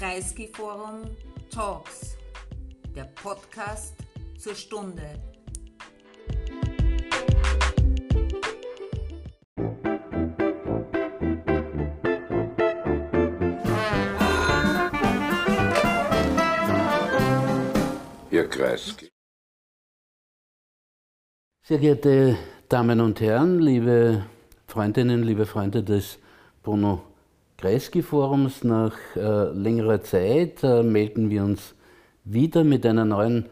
Kreisky Forum Talks, der Podcast zur Stunde. Herr Kreisky. Sehr geehrte Damen und Herren, liebe Freundinnen, liebe Freunde des Bruno Kreisky Forums, nach äh, längerer Zeit äh, melden wir uns wieder mit einer neuen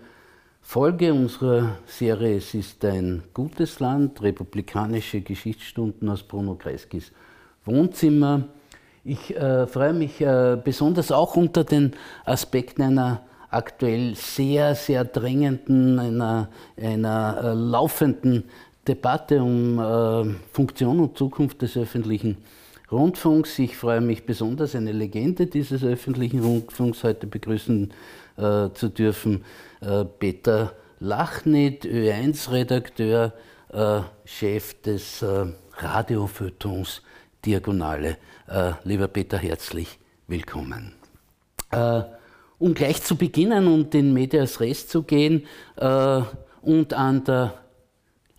Folge unserer Serie Es ist ein gutes Land, republikanische Geschichtsstunden aus Bruno Kreiskys Wohnzimmer. Ich äh, freue mich äh, besonders auch unter den Aspekten einer aktuell sehr, sehr drängenden, einer, einer äh, laufenden Debatte um äh, Funktion und Zukunft des öffentlichen Rundfunks. Ich freue mich besonders, eine Legende dieses öffentlichen Rundfunks heute begrüßen äh, zu dürfen. Äh, Peter Lachnit, Ö1-Redakteur, äh, Chef des äh, Radiofeuilletons Diagonale. Äh, lieber Peter, herzlich willkommen. Äh, um gleich zu beginnen und in Medias Res zu gehen und an der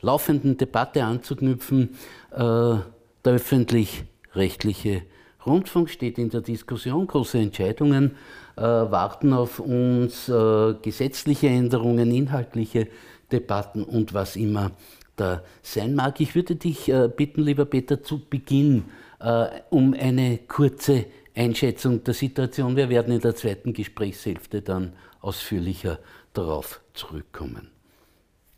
laufenden Debatte anzuknüpfen, der öffentlich rechtliche Rundfunk steht in der Diskussion, große Entscheidungen äh, warten auf uns, äh, gesetzliche Änderungen, inhaltliche Debatten und was immer da sein mag. Ich würde dich äh, bitten, lieber Peter, zu Beginn äh, um eine kurze Einschätzung der Situation. Wir werden in der zweiten Gesprächshälfte dann ausführlicher darauf zurückkommen.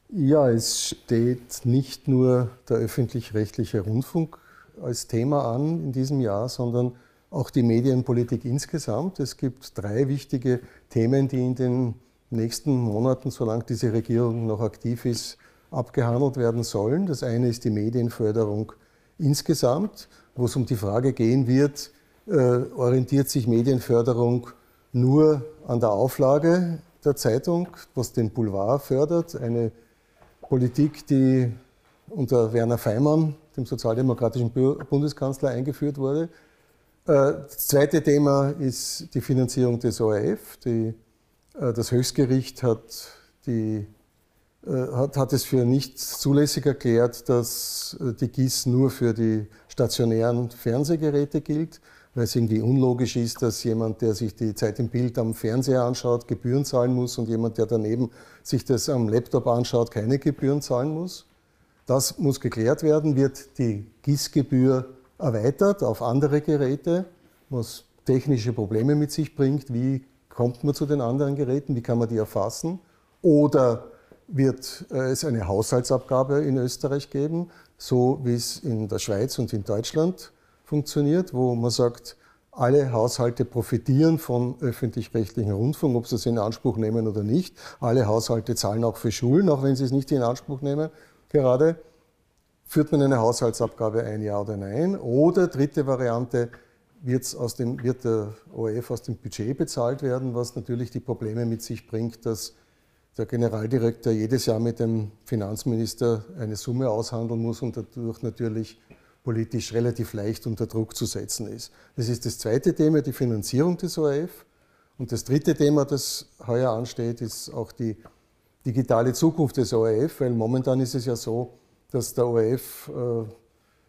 Ja, es steht nicht nur der öffentlich-rechtliche Rundfunk als Thema an in diesem Jahr, sondern auch die Medienpolitik insgesamt. Es gibt drei wichtige Themen, die in den nächsten Monaten, solange diese Regierung noch aktiv ist, abgehandelt werden sollen. Das eine ist die Medienförderung insgesamt, wo es um die Frage gehen wird, äh, orientiert sich Medienförderung nur an der Auflage der Zeitung, was den Boulevard fördert, eine Politik, die unter Werner Feimann dem sozialdemokratischen Bundeskanzler eingeführt wurde. Äh, das zweite Thema ist die Finanzierung des ORF. Die, äh, das Höchstgericht hat, die, äh, hat, hat, es für nicht zulässig erklärt, dass die GIS nur für die stationären Fernsehgeräte gilt, weil es irgendwie unlogisch ist, dass jemand, der sich die Zeit im Bild am Fernseher anschaut, Gebühren zahlen muss und jemand, der daneben sich das am Laptop anschaut, keine Gebühren zahlen muss. Das muss geklärt werden. Wird die GIS-Gebühr erweitert auf andere Geräte, was technische Probleme mit sich bringt? Wie kommt man zu den anderen Geräten? Wie kann man die erfassen? Oder wird es eine Haushaltsabgabe in Österreich geben, so wie es in der Schweiz und in Deutschland funktioniert, wo man sagt, alle Haushalte profitieren vom öffentlich-rechtlichen Rundfunk, ob sie es in Anspruch nehmen oder nicht. Alle Haushalte zahlen auch für Schulen, auch wenn sie es nicht in Anspruch nehmen gerade. Führt man eine Haushaltsabgabe ein, ja oder nein? Oder dritte Variante, wird's aus dem, wird der ORF aus dem Budget bezahlt werden, was natürlich die Probleme mit sich bringt, dass der Generaldirektor jedes Jahr mit dem Finanzminister eine Summe aushandeln muss und dadurch natürlich politisch relativ leicht unter Druck zu setzen ist. Das ist das zweite Thema, die Finanzierung des ORF. Und das dritte Thema, das heuer ansteht, ist auch die digitale Zukunft des ORF, weil momentan ist es ja so, dass der ORF äh,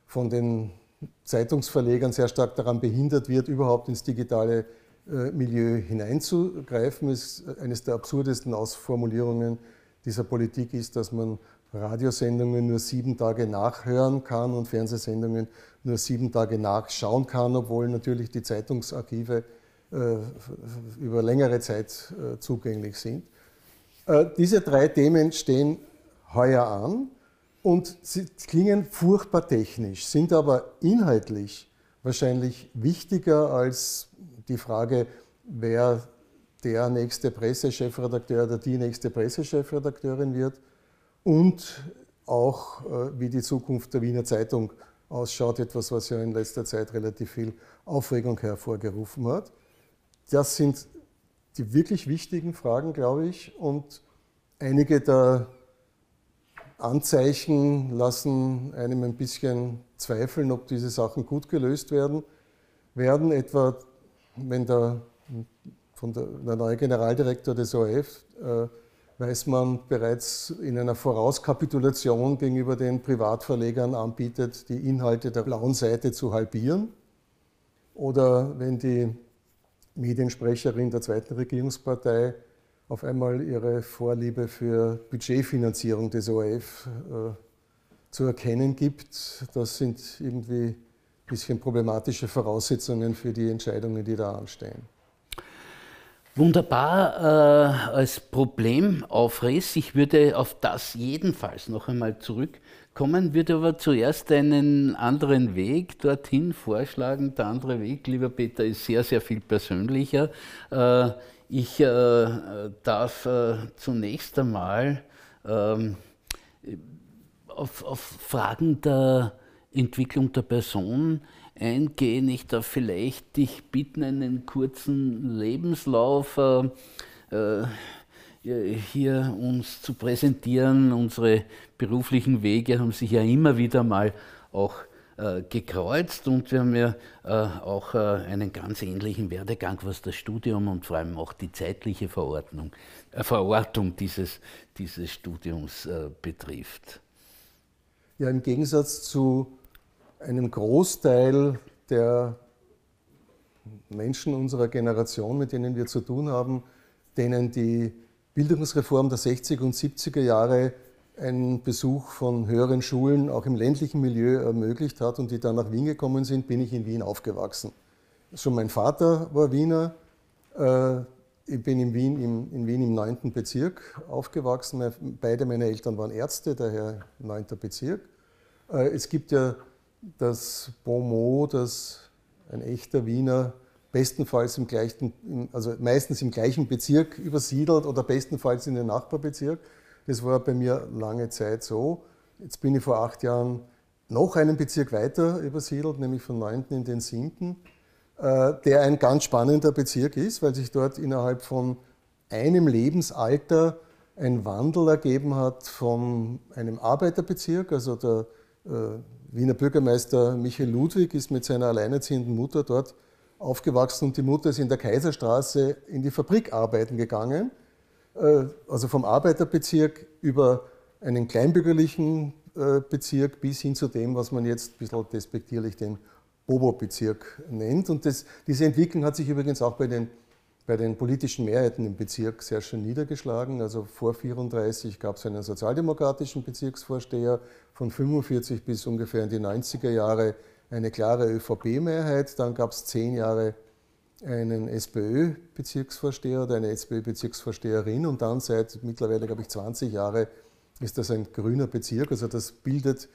von den Zeitungsverlegern sehr stark daran behindert wird, überhaupt ins digitale äh, Milieu hineinzugreifen. Es, eines der absurdesten Ausformulierungen dieser Politik ist, dass man Radiosendungen nur sieben Tage nachhören kann und Fernsehsendungen nur sieben Tage nachschauen kann, obwohl natürlich die Zeitungsarchive äh, über längere Zeit zugänglich sind. Äh, diese drei Themen stehen heuer an und sie klingen furchtbar technisch, sind aber inhaltlich wahrscheinlich wichtiger als die Frage, wer der nächste Pressechefredakteur oder die nächste Pressechefredakteurin wird und auch äh, wie die Zukunft der Wiener Zeitung ausschaut, etwas, was ja in letzter Zeit relativ viel Aufregung hervorgerufen hat. Das sind die wirklich wichtigen Fragen, glaube ich. Und einige der Anzeichen lassen einem ein bisschen zweifeln, ob diese Sachen gut gelöst werden. Werden etwa, wenn der von der, der neue Generaldirektor des ORF, äh, weiß man bereits in einer Vorauskapitulation gegenüber den Privatverlegern anbietet, die Inhalte der blauen Seite zu halbieren. Oder wenn die Mediensprecherin der zweiten Regierungspartei auf einmal ihre Vorliebe für Budgetfinanzierung des ORF äh, zu erkennen gibt. Das sind irgendwie ein bisschen problematische Voraussetzungen für die Entscheidungen, die da anstehen. Wunderbar äh, als Problemaufriss. Ich würde auf das jedenfalls noch einmal zurückkommen, würde aber zuerst einen anderen Weg dorthin vorschlagen. Der andere Weg, lieber Peter, ist sehr, sehr viel persönlicher. Äh, ich äh, darf äh, zunächst einmal ähm, auf, Fragen der Entwicklung der Person eingehen. Ich darf vielleicht dich bitten, einen kurzen Lebenslauf hier uns zu präsentieren. Unsere beruflichen Wege haben sich ja immer wieder mal auch äh, gekreuzt und wir haben ja äh, auch äh, einen ganz ähnlichen Werdegang, was das Studium und vor allem auch die zeitliche Verordnung, äh, Verortung dieses, dieses Studiums äh, betrifft. Ja, im Gegensatz zu einem Großteil der Menschen unserer Generation, mit denen wir zu tun haben, denen die Bildungsreform der 60er und 70er Jahre einen Besuch von höheren Schulen auch im ländlichen Milieu ermöglicht hat und die dann nach Wien gekommen sind, bin ich in Wien aufgewachsen. Schon mein Vater war Wiener. Äh, ich bin in Wien im, in Wien im 9. Bezirk aufgewachsen. Beide meine Eltern waren Ärzte, daher 9. Bezirk. Äh, es gibt ja das Bonmot, dass ein echter Wiener bestenfalls im gleichen, also meistens im gleichen Bezirk übersiedelt oder bestenfalls in den Nachbarbezirk. Das war bei mir lange Zeit so. Jetzt bin ich vor acht Jahren noch einen Bezirk weiter übersiedelt, nämlich von 9. in den 7., äh, der ein ganz spannender Bezirk ist, weil sich dort innerhalb von einem Lebensalter ein Wandel ergeben hat von einem Arbeiterbezirk, also der äh, Wiener Bürgermeister Michael Ludwig ist mit seiner alleinerziehenden Mutter dort aufgewachsen und die Mutter ist in der Kaiserstraße in die Fabrik arbeiten gegangen. Äh, also vom Arbeiterbezirk über einen kleinbürgerlichen äh, Bezirk bis hin zu dem, was man jetzt ein bisschen despektierlich den Bobo-Bezirk nennt. Und das, diese Entwicklung hat sich übrigens auch bei den bei den politischen Mehrheiten im Bezirk sehr schön niedergeschlagen. Also vor 1934 gab es einen sozialdemokratischen Bezirksvorsteher, von 1945 bis ungefähr in die 90er Jahre eine klare ÖVP-Mehrheit. Dann gab es zehn Jahre einen SPÖ-Bezirksvorsteher oder eine SPÖ-Bezirksvorsteherin und dann seit mittlerweile, glaube ich, 20 Jahren ist das ein grüner Bezirk. Also das bildet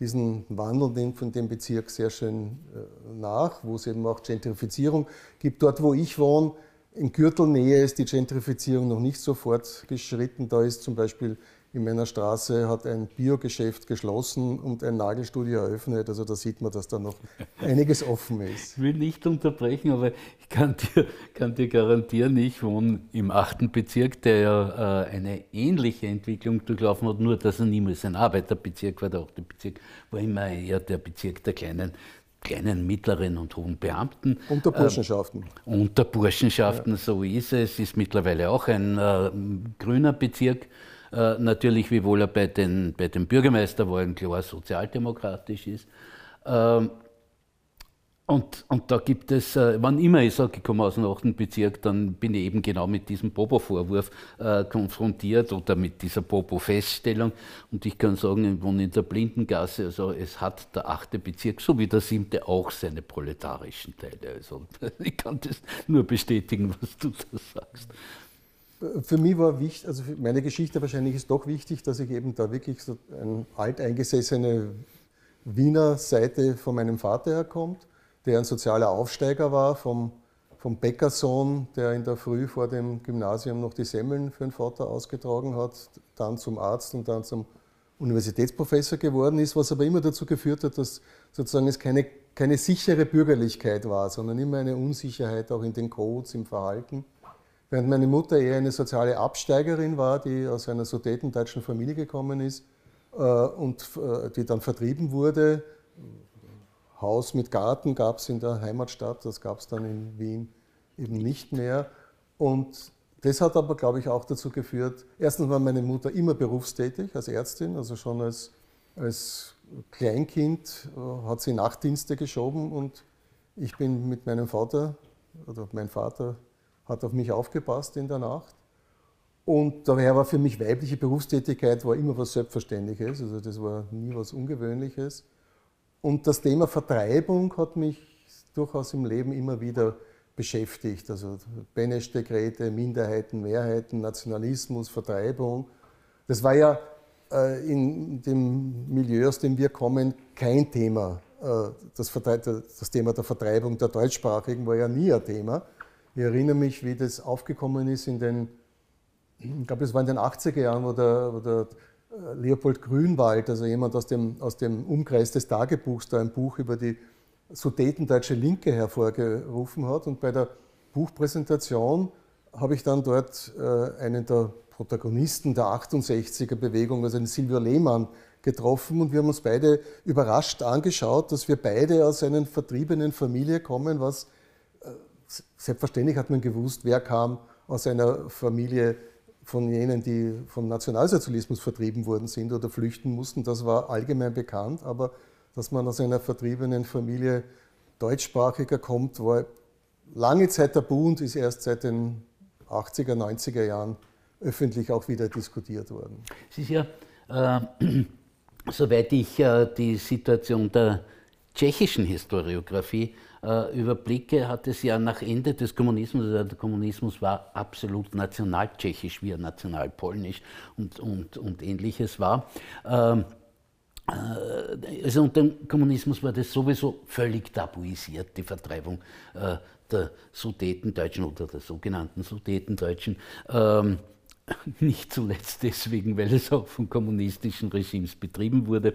diesen Wandel von dem Bezirk sehr schön äh, nach, wo es eben auch Gentrifizierung gibt. Dort, wo ich wohne, in Gürtelnähe ist die Gentrifizierung noch nicht so fortgeschritten. Da ist zum Beispiel in meiner Straße hat ein Biogeschäft geschlossen und ein Nagelstudio eröffnet. Also da sieht man, dass da noch einiges offen ist. Ich will nicht unterbrechen, aber ich kann dir, kann dir garantieren, ich wohne im achten Bezirk, der ja äh, eine ähnliche Entwicklung durchlaufen hat, nur dass er niemals ein Arbeiterbezirk war. Der achte Bezirk war immer eher der Bezirk der kleinen kleinen, mittleren und hohen Beamten. Unter Burschenschaften. Äh, unter Burschenschaften, ja. so ist es. Ist mittlerweile auch ein äh, grüner Bezirk. Äh, natürlich, wiewohl er bei den, bei den Bürgermeisterwahlen klar sozialdemokratisch ist. Ähm, und, und da gibt es, äh, wann immer ich sage, ich komme aus dem 8. Bezirk, dann bin ich eben genau mit diesem Popo-Vorwurf äh, konfrontiert oder mit dieser Popo-Feststellung. Und ich kann sagen, ich wohne in der Blindengasse, also es hat der 8. Bezirk, so wie der 7. auch seine proletarischen Teile. Also ich kann das nur bestätigen, was du da sagst. Für mich war wichtig, also für meine Geschichte wahrscheinlich ist doch wichtig, dass ich eben da wirklich so eine alteingesessene Wiener Seite von meinem Vater herkommt der ein sozialer Aufsteiger war, vom, vom Bäckersohn, der in der Früh vor dem Gymnasium noch die Semmeln für den Vater ausgetragen hat, dann zum Arzt und dann zum Universitätsprofessor geworden ist, was aber immer dazu geführt hat, dass sozusagen es keine, keine sichere Bürgerlichkeit war, sondern immer eine Unsicherheit auch in den Codes, im Verhalten. Während meine Mutter eher eine soziale Absteigerin war, die aus einer sudetendeutschen Familie gekommen ist äh, und äh, die dann vertrieben wurde, Haus mit Garten gab es in der Heimatstadt, das gab es dann in Wien eben nicht mehr. Und das hat aber, glaube ich, auch dazu geführt, erstens war meine Mutter immer berufstätig als Ärztin, also schon als, als Kleinkind äh, hat sie Nachtdienste geschoben und ich bin mit meinem Vater, oder mein Vater hat auf mich aufgepasst in der Nacht. Und daher war für mich weibliche Berufstätigkeit war immer was Selbstverständliches, also das war nie was Ungewöhnliches. Und das Thema Vertreibung hat mich durchaus im Leben immer wieder beschäftigt. Also Benesch-Dekrete, Minderheiten, Mehrheiten, Nationalismus, Vertreibung. Das war ja äh, in dem Milieu, aus dem wir kommen, kein Thema. Äh, das, das, Thema der Vertreibung der Deutschsprachigen war ja nie ein Thema. Ich erinnere mich, wie das aufgekommen ist in den, ich glaube, es war in den 80er Jahren, wo der, wo der äh, Leopold Grünwald, also jemand aus dem, aus dem Umkreis des Tagebuchs, da ein Buch über die Sudetendeutsche Linke hervorgerufen hat. Und bei der Buchpräsentation habe ich dann dort äh, einen der Protagonisten der 68er Bewegung, also den Silvio Lehmann, getroffen und wir haben uns beide überrascht angeschaut, dass wir beide aus einer vertriebenen Familie kommen, was selbstverständlich hat man gewusst, wer kam aus einer Familie von jenen, die vom Nationalsozialismus vertrieben worden sind oder flüchten mussten, das war allgemein bekannt, aber dass man aus einer vertriebenen Familie deutschsprachiger kommt, war lange Zeit tabu und ist erst seit den 80er, 90er Jahren öffentlich auch wieder diskutiert worden. Es ist ja, äh, soweit ich äh, die Situation der tschechischen Historiografie überblicke, hat es ja nach Ende des Kommunismus, also der Kommunismus war absolut nationaltschechisch, wie er nationalpolnisch und, und, und ähnliches war. Ähm, äh, also unter dem Kommunismus war das sowieso völlig tabuisiert, die Vertreibung äh, der Sudetendeutschen oder der sogenannten Sudetendeutschen. Ähm, nicht zuletzt deswegen, weil es auch von kommunistischen Regimes betrieben wurde.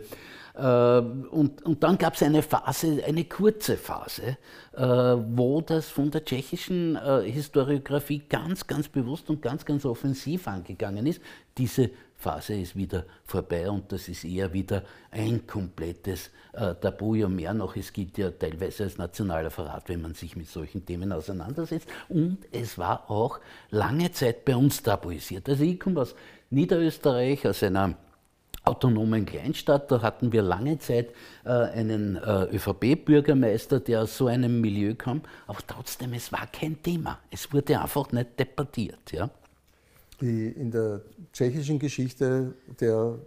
Ähm, und, und dann gab es eine Phase, eine kurze Phase, äh, wo das von der tschechischen Historiografie ganz, ganz bewusst und ganz, ganz offensiv angegangen ist, diese Phase ist wieder vorbei und das ist eher wieder ein komplettes äh, Tabu. Ja, mehr noch, es gibt ja teilweise als nationaler Verrat, wenn man sich mit solchen Themen auseinandersetzt. Und es war auch lange Zeit bei uns tabuisiert. Also ich komme aus Niederösterreich, aus einer autonomen Kleinstadt. Da hatten wir lange Zeit äh, einen äh, ÖVP-Bürgermeister, der aus so einem Milieu kam. Aber trotzdem, es war kein Thema. Es wurde einfach nicht debattiert. Ja? Die, in der tschechischen Geschichte, der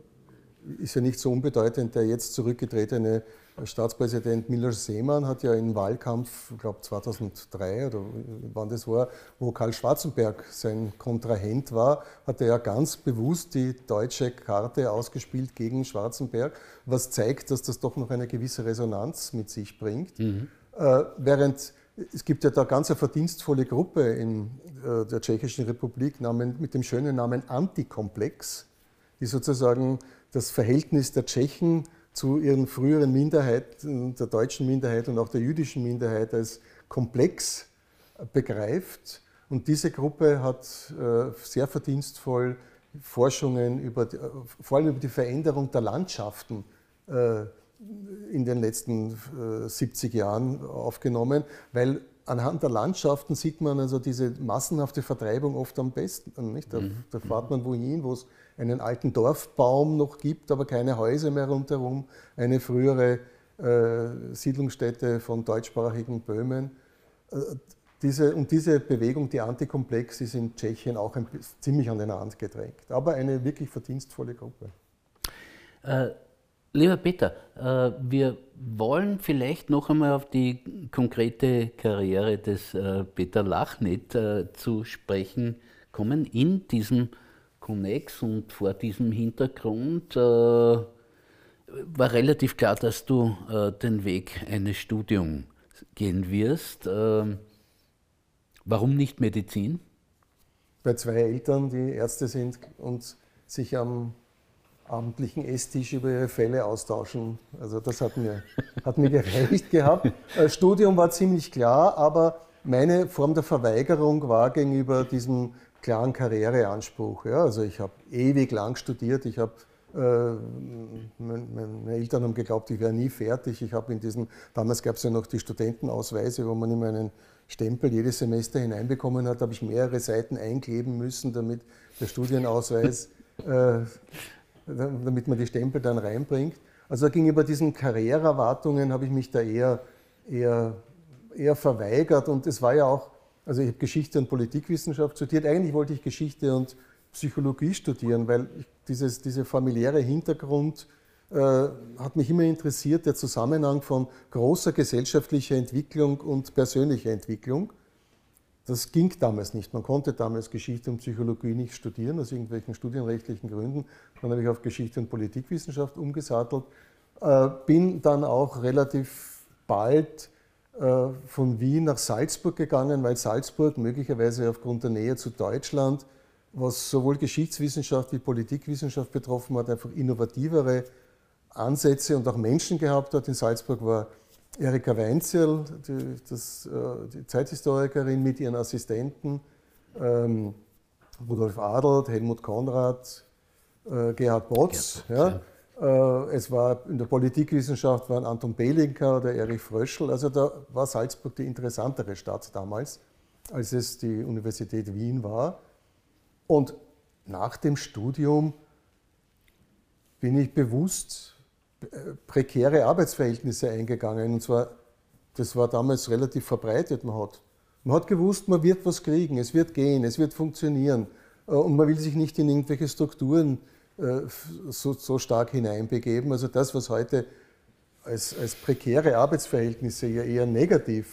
ist ja nicht so unbedeutend, der jetzt zurückgetretene Staatspräsident Miloš Seemann hat ja im Wahlkampf, ich glaube 2003 oder wann das war, wo Karl Schwarzenberg sein Kontrahent war, hat er ja ganz bewusst die deutsche Karte ausgespielt gegen Schwarzenberg, was zeigt, dass das doch noch eine gewisse Resonanz mit sich bringt. Mhm. Äh, während es gibt ja da ganz eine verdienstvolle Gruppe in äh, der Tschechischen Republik mit dem schönen Namen Antikomplex, die sozusagen das Verhältnis der Tschechen zu ihren früheren Minderheiten, der deutschen Minderheit und auch der jüdischen Minderheit als komplex begreift. Und diese Gruppe hat äh, sehr verdienstvoll Forschungen über, vor allem über die Veränderung der Landschaften äh, in den letzten 70 äh, Jahren aufgenommen, weil anhand der Landschaften sieht man also diese massenhafte Vertreibung oft am besten. Nicht? Da, mhm. da fährt man wohin, wo es einen alten Dorfbaum noch gibt, aber keine Häuser mehr rundherum, eine frühere äh, Siedlungsstätte von deutschsprachigen Böhmen. Äh, diese, und diese Bewegung, die Antikomplex, ist in Tschechien auch ein, ziemlich an den Rand gedrängt, aber eine wirklich verdienstvolle Gruppe. Äh, Lieber Peter, äh, wir wollen vielleicht noch einmal auf die konkrete Karriere des äh, Peter Lachnit äh, zu sprechen kommen. In diesem Connex und vor diesem Hintergrund war relativ klar, dass du den Weg eines Studiums gehen wirst. Warum nicht Medizin? Bei zwei Eltern, die Ärzte sind und sich am abendlichen Esstisch über ihre Fälle austauschen. Also das hat mir, hat mir gereicht gehabt. Das äh, Studium war ziemlich klar, aber meine Form der Verweigerung war gegenüber diesem klaren Karriereanspruch. Ja, also ich habe ewig lang studiert, ich habe Äh, meine Eltern haben geglaubt, ich wäre nie fertig. Ich habe in diesem, damals gab es ja noch die Studentenausweise, wo man immer einen Stempel jedes Semester hineinbekommen hat, habe ich mehrere Seiten einkleben müssen, damit der Studienausweis, äh, damit man die Stempel dann reinbringt. Also gegenüber diesen Karriereerwartungen habe ich mich da eher, eher, eher verweigert und es war ja auch, also ich habe Geschichte und Politikwissenschaft studiert. Eigentlich wollte ich Geschichte und Psychologie studieren, weil ich, dieses, dieser familiäre Hintergrund äh, hat mich immer interessiert, der Zusammenhang von großer gesellschaftlicher Entwicklung und persönlicher Entwicklung. Das ging damals nicht. Man konnte damals Geschichte und Psychologie nicht studieren, aus irgendwelchen studienrechtlichen Gründen. Dann habe ich auf Geschichte und Politikwissenschaft umgesattelt. Äh, bin dann auch relativ bald äh, von Wien nach Salzburg gegangen, weil Salzburg möglicherweise aufgrund der Nähe zu Deutschland was sowohl Geschichtswissenschaft wie Politikwissenschaft betroffen hat, einfach innovativere Ansätze und auch Menschen gehabt hat. In Salzburg war Erika Weinzierl, die, das, äh, die Zeithistorikerin mit ihren Assistenten, ähm, Rudolf Adelt, Helmut Konrad, äh, Gerhard Botz. Ja. Ja. Äh, es war in der Politikwissenschaft waren Anton Belinka oder Erich Fröschel. Also da war Salzburg die interessantere Stadt damals, als es die Universität Wien war. Und nach dem Studium bin ich bewusst prekäre Arbeitsverhältnisse eingegangen. Und zwar, das war damals relativ verbreitet. Man hat, man hat gewusst, man wird was kriegen, es wird gehen, es wird funktionieren. Äh, und man will sich nicht in irgendwelche Strukturen äh, so, so stark hineinbegeben. Also das, was heute als, als prekäre Arbeitsverhältnisse ja eher negativ,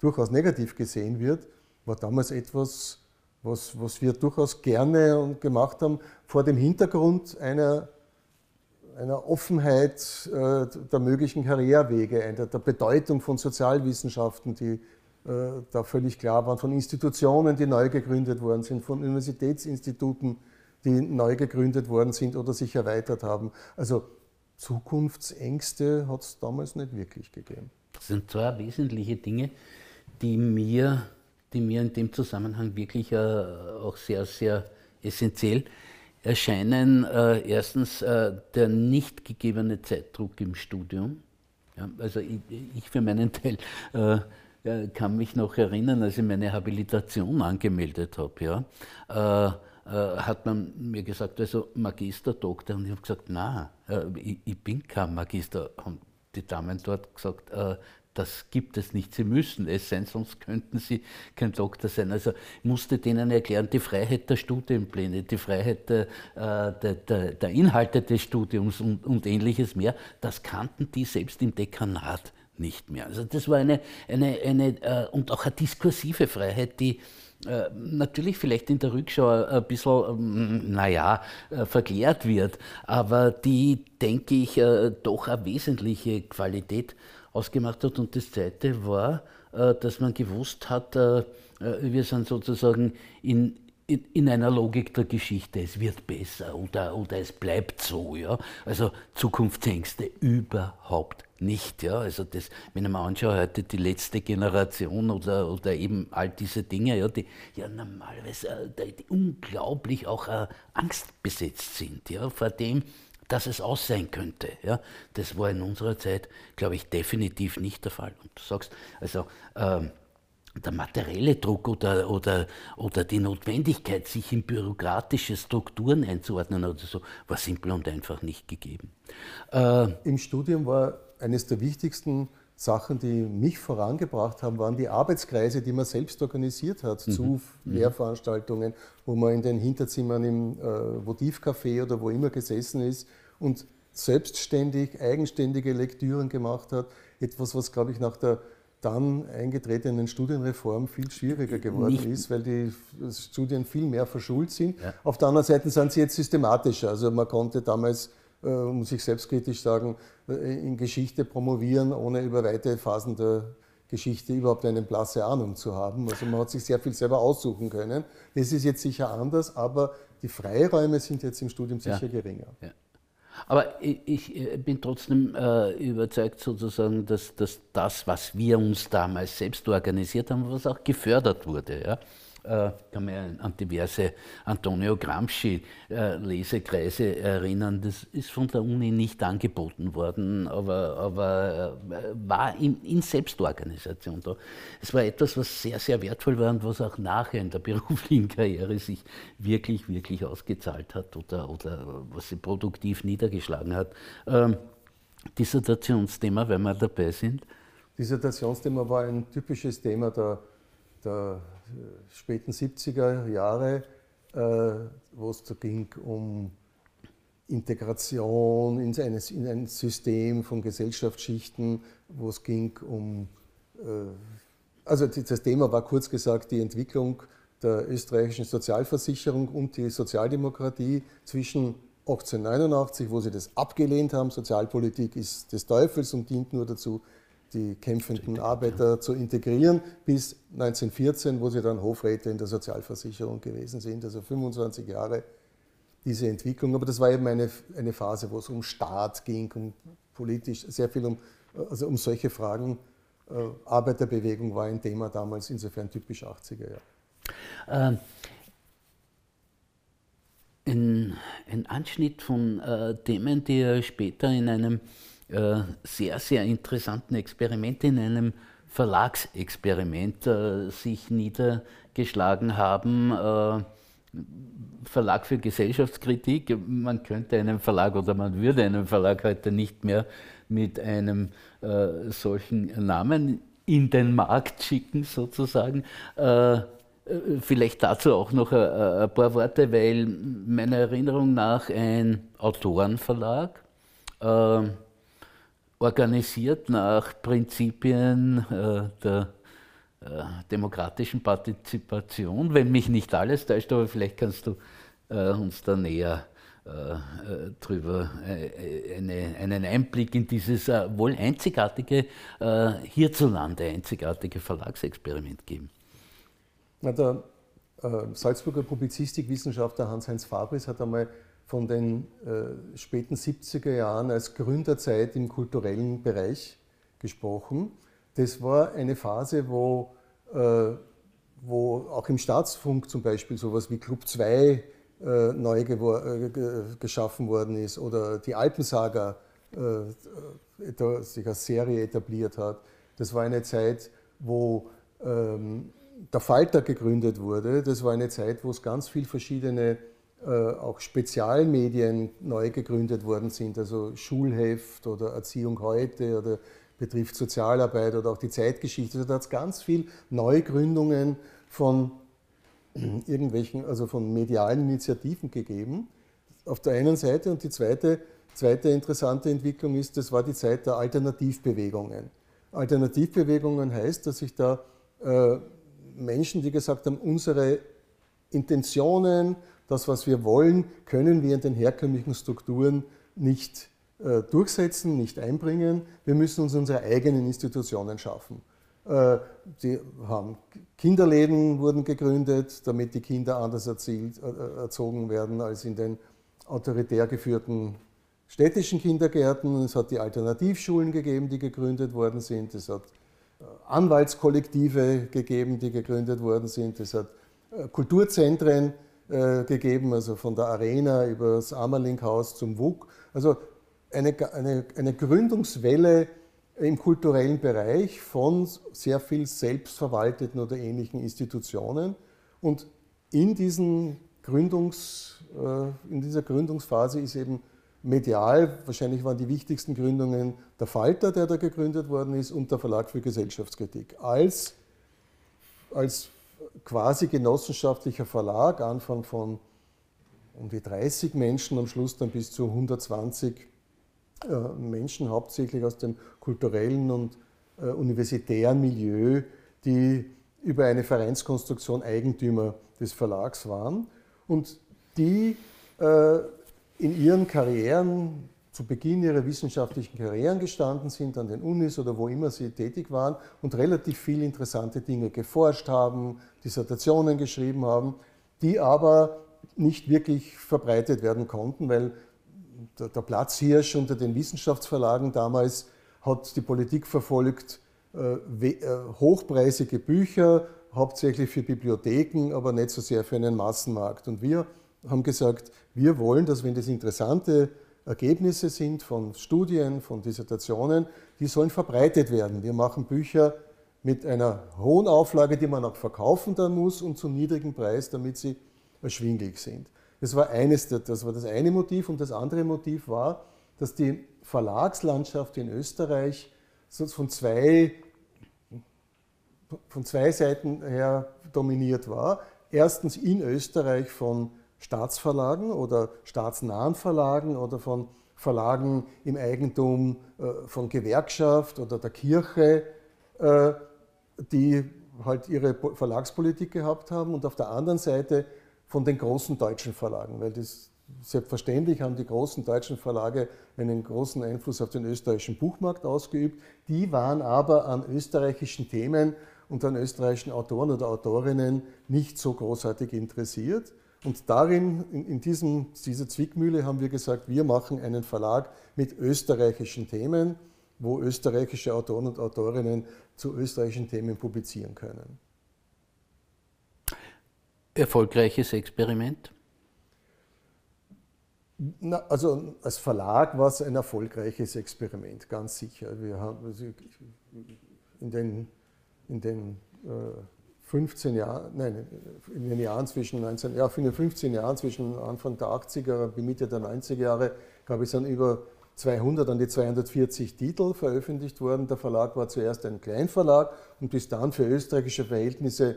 durchaus negativ gesehen wird, war damals etwas, was, was wir durchaus gerne gemacht haben, vor dem Hintergrund einer, einer Offenheit äh, der möglichen Karrierewege, einer, der Bedeutung von Sozialwissenschaften, die äh, da völlig klar waren, von Institutionen, die neu gegründet worden sind, von Universitätsinstituten, die neu gegründet worden sind oder sich erweitert haben. Also Zukunftsängste hat es damals nicht wirklich gegeben. Das sind zwei wesentliche Dinge, die mir die mir in dem Zusammenhang wirklich äh, auch sehr, sehr essentiell erscheinen. Äh, erstens äh, der nicht gegebene Zeitdruck im Studium. Ja, also ich, ich, für meinen Teil äh, kann mich noch erinnern, als ich meine Habilitation angemeldet habe. Ja, äh, äh, hat man mir gesagt, also Magister, Doktor, und ich habe gesagt, na, ich, ich, bin kein Magister. Und die Damen dort gesagt, das gibt es nicht. Sie müssen es sein, sonst könnten Sie kein Doktor sein. Also musste denen erklären, die Freiheit der Studienpläne, die Freiheit der, äh, der, der, der Inhalte des Studiums und, und, ähnliches mehr, das kannten die selbst im Dekanat nicht mehr. Also das war eine, eine, eine äh, und auch eine diskursive Freiheit, die äh, natürlich vielleicht in der Rückschau ein bisschen, ähm, naja, verklärt wird, aber die, denke ich, doch eine wesentliche Qualität ausgemacht hat. Und das Zweite war, äh, dass man gewusst hat, äh, äh, wir sind sozusagen in, in, in, einer Logik der Geschichte, es wird besser oder, oder es bleibt so. Ja? Also Zukunftsängste überhaupt nicht. Ja? Also das, wenn ich mir anschaue, heute die letzte Generation oder, oder eben all diese Dinge, ja, die ja normalerweise die, unglaublich auch äh, angstbesetzt sind ja, vor dem, dass es aus sein könnte. Ja? Das war in unserer Zeit, glaube ich, definitiv nicht der Fall. Und du sagst, also ähm, der materielle Druck oder, oder, oder die Notwendigkeit, sich in bürokratische Strukturen einzuordnen oder so, war simpel und einfach nicht gegeben. Äh, Im Studium war eines der wichtigsten Sachen, die mich vorangebracht haben, waren die Arbeitskreise, die man selbst organisiert hat, mhm. zu mhm. Lehrveranstaltungen, wo man in den Hinterzimmern im äh, Votivcafé oder wo immer gesessen ist und selbstständig, eigenständige Lektüren gemacht hat. Etwas, was, glaube ich, nach der dann eingetretenen Studienreform viel schwieriger geworden Nicht. ist, weil die Studien viel mehr verschult sind. Ja. Auf der anderen Seite sind sie jetzt systematischer. Also man konnte damals, muss ich selbstkritisch sagen, äh, in Geschichte promovieren, ohne über weite Phasen der Geschichte überhaupt eine blasse Ahnung zu haben. Also man hat sich sehr viel selber aussuchen können. Das ist jetzt sicher anders, aber die Freiräume sind jetzt im Studium sicher ja. geringer. Ja. Aber ich, ich bin trotzdem äh, überzeugt sozusagen, dass, dass, das, was wir uns damals selbst organisiert haben, was auch gefördert wurde, ja, äh, kann man an diverse Antonio Gramsci-Lesekreise äh, erinnern. Das ist von der Uni nicht angeboten worden, aber, aber äh, war in, in, Selbstorganisation da. Es war etwas, was sehr, sehr wertvoll war und was auch nachher in der beruflichen Karriere sich wirklich, wirklich ausgezahlt hat oder, oder was sie produktiv niedergeschlagen hat. Ähm, Dissertationsthema, wenn wir dabei sind. Dissertationsthema war ein typisches Thema der, der späten 70er Jahre, äh, wo es da ging um Integration in, eines, in ein System von Gesellschaftsschichten, wo es ging um, äh, also das Thema war kurz gesagt die Entwicklung der österreichischen Sozialversicherung und die Sozialdemokratie zwischen 1889, wo sie das abgelehnt haben, Sozialpolitik ist des Teufels und dient nur dazu, die kämpfenden Arbeiter zu integrieren, bis 1914, wo sie dann Hofräte in der Sozialversicherung gewesen sind, also 25 Jahre diese Entwicklung. Aber das war eben eine, eine Phase, wo es um Staat ging, um politisch, sehr viel um, also um solche Fragen. Äh, Arbeiterbewegung war ein Thema damals, insofern typisch 80er Jahre. Ähm, ein, ein, Anschnitt von äh, Themen, die er später in einem sehr, sehr interessanten Experiment in einem Verlagsexperiment äh, sich niedergeschlagen haben. Äh, Verlag für Gesellschaftskritik. Man könnte einen Verlag oder man würde einen Verlag heute nicht mehr mit einem äh, solchen Namen in den Markt schicken, sozusagen. Äh, vielleicht dazu auch noch ein, paar Worte, weil meiner Erinnerung nach ein Autorenverlag, äh, organisiert nach Prinzipien äh, der äh, demokratischen Partizipation, wenn mich nicht alles täuscht, aber vielleicht kannst du äh, uns da näher drüber eine, einen Einblick in dieses wohl einzigartige, hierzulande einzigartige Verlagsexperiment geben. Na, der Salzburger Publizistikwissenschaftler Hans-Heinz Fabris hat einmal von den äh, späten 70er Jahren als Gründerzeit im kulturellen Bereich gesprochen. Das war eine Phase, wo, äh, wo auch im Staatsfunk zum Beispiel sowas wie Club 2 äh, neu äh, geschaffen worden ist oder die Alpensaga äh, sich als Serie etabliert hat. Das war eine Zeit, wo ähm, der Falter gegründet wurde. Das war eine Zeit, wo es ganz viele verschiedene äh, auch Spezialmedien neu gegründet worden sind, also Schulheft oder Erziehung heute oder betrifft Sozialarbeit oder auch die Zeitgeschichte. Also da hat es ganz viel Neugründungen von irgendwelchen, also von medialen Initiativen gegeben. Auf der einen Seite und die zweite, zweite interessante Entwicklung ist, das war die Zeit der Alternativbewegungen. Alternativbewegungen heißt, dass sich da äh, Menschen, die gesagt haben, unsere Intentionen, das, was wir wollen, können wir in den herkömmlichen Strukturen nicht äh, durchsetzen, nicht einbringen. Wir müssen uns unsere eigenen Institutionen schaffen. Äh, haben Kinderläden wurden gegründet, damit die Kinder anders erzielt, äh, erzogen werden als in den autoritär geführten städtischen Kindergärten. Es hat die Alternativschulen gegeben, die gegründet worden sind. Es hat äh, Anwaltskollektive gegeben, die gegründet worden sind. Es hat äh, Kulturzentren äh, gegeben, also von der Arena über das Ammerlinghaus zum WUK. Also eine, eine, eine Gründungswelle im kulturellen Bereich von sehr viel selbstverwalteten oder ähnlichen Institutionen. Und in, diesen Gründungs, äh, in dieser Gründungsphase ist eben medial, wahrscheinlich waren die wichtigsten Gründungen der Falter, der da gegründet worden ist, und der Verlag für Gesellschaftskritik. Als, als quasi genossenschaftlicher Verlag, Anfang von um die 30 Menschen, am Schluss dann bis zu 120 äh, Menschen, hauptsächlich aus dem kulturellen und äh, universitären Milieu, die über eine Vereinskonstruktion Eigentümer des Verlags waren. Und die äh, in ihren Karrieren zu Beginn ihrer wissenschaftlichen Karrieren gestanden sind, an den Unis oder wo immer sie tätig waren und relativ viele interessante Dinge geforscht haben, Dissertationen geschrieben haben, die aber nicht wirklich verbreitet werden konnten, weil der, der Platzhirsch unter den Wissenschaftsverlagen damals hat die Politik verfolgt, äh, äh, hochpreisige Bücher hauptsächlich für Bibliotheken, aber nicht so sehr für einen Massenmarkt. Und wir haben gesagt, wir wollen, dass wenn das interessante Ergebnisse sind von Studien, von Dissertationen, die sollen verbreitet werden. Wir machen Bücher mit einer hohen Auflage, die man auch verkaufen dann muss und zu niedrigem Preis, damit sie erschwinglich sind. Das war, eines, das war das eine Motiv und das andere Motiv war, dass die Verlagslandschaft in Österreich von zwei, von zwei Seiten her dominiert war. Erstens in Österreich von Staatsverlagen oder staatsnahen Verlagen oder von Verlagen im Eigentum äh, von Gewerkschaft oder der Kirche, äh, die halt ihre Verlagspolitik gehabt haben und auf der anderen Seite von den großen deutschen Verlagen, weil das selbstverständlich haben die großen deutschen Verlage einen großen Einfluss auf den österreichischen Buchmarkt ausgeübt. Die waren aber an österreichischen Themen und an österreichischen Autoren oder Autorinnen nicht so großartig interessiert. Und darin, in, in diesem, dieser Zwickmühle, haben wir gesagt, wir machen einen Verlag mit österreichischen Themen, wo österreichische Autoren und Autorinnen zu österreichischen Themen publizieren können. Erfolgreiches Experiment? Na, also als Verlag war es ein erfolgreiches Experiment, ganz sicher. Wir haben also in den, in den äh, 15 Jahren, nein, in den Jahren zwischen 19, ja, in den 15 Jahren zwischen Anfang der 80er und Mitte der 90er Jahre gab es dann über 200 an die 240 Titel veröffentlicht worden. Der Verlag war zuerst ein Kleinverlag und bis dann für österreichische Verhältnisse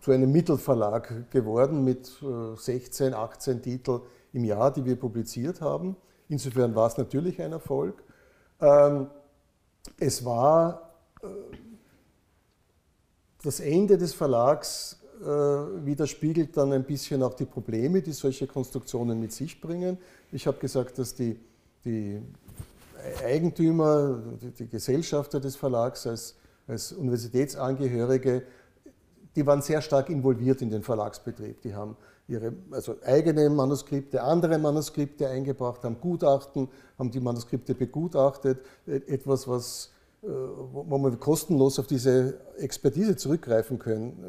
zu einem Mittelverlag geworden mit 16, äh, 18 Titeln im Jahr, die wir publiziert haben. Insofern war es natürlich ein Erfolg. Ähm, es war äh, das Ende des Verlags äh, widerspiegelt dann ein bisschen auch die Probleme, die solche Konstruktionen mit sich bringen. Ich habe gesagt, dass die, die Eigentümer, die, die, Gesellschafter des Verlags als, als Universitätsangehörige, die waren sehr stark involviert in den Verlagsbetrieb. Die haben ihre also eigene Manuskripte, andere Manuskripte eingebracht, haben Gutachten, haben die Manuskripte begutachtet, etwas, was äh, wo man kostenlos auf diese Expertise zurückgreifen können,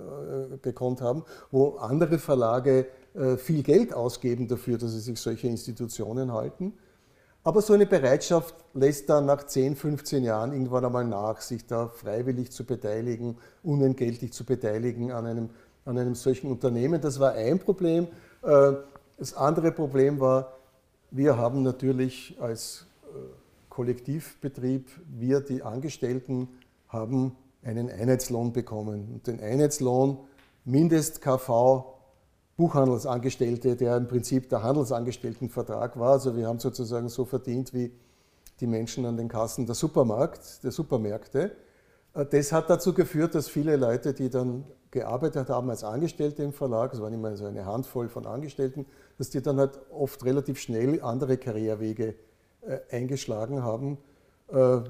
äh, gekonnt haben, wo andere Verlage äh, viel Geld ausgeben dafür, dass sie sich solche Institutionen halten. Aber so eine Bereitschaft lässt dann nach 10, 15 Jahren irgendwann einmal nach, sich da freiwillig zu beteiligen, unentgeltlich zu beteiligen an einem, an einem solchen Unternehmen. Das war ein Problem. Das andere Problem war, wir haben natürlich als Kollektivbetrieb, wir, die Angestellten, haben einen Einheitslohn bekommen. Und den Einheitslohn Mindest-KV Buchhandelsangestellte, der im Prinzip der Handelsangestelltenvertrag war. Also wir haben sozusagen so verdient wie die Menschen an den Kassen der Supermarkt, der Supermärkte. Äh, das hat dazu geführt, dass viele Leute, die dann gearbeitet haben als Angestellte im Verlag, es waren immer so eine Handvoll von Angestellten, dass die dann halt oft relativ schnell andere Karrierewege eingeschlagen haben. Äh,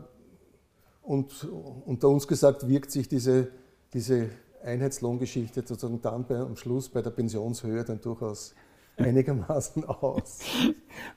und unter uns gesagt wirkt sich diese, diese Einheitslohngeschichte sozusagen dann bei, am Schluss bei der Pensionshöhe dann durchaus einigermaßen aus.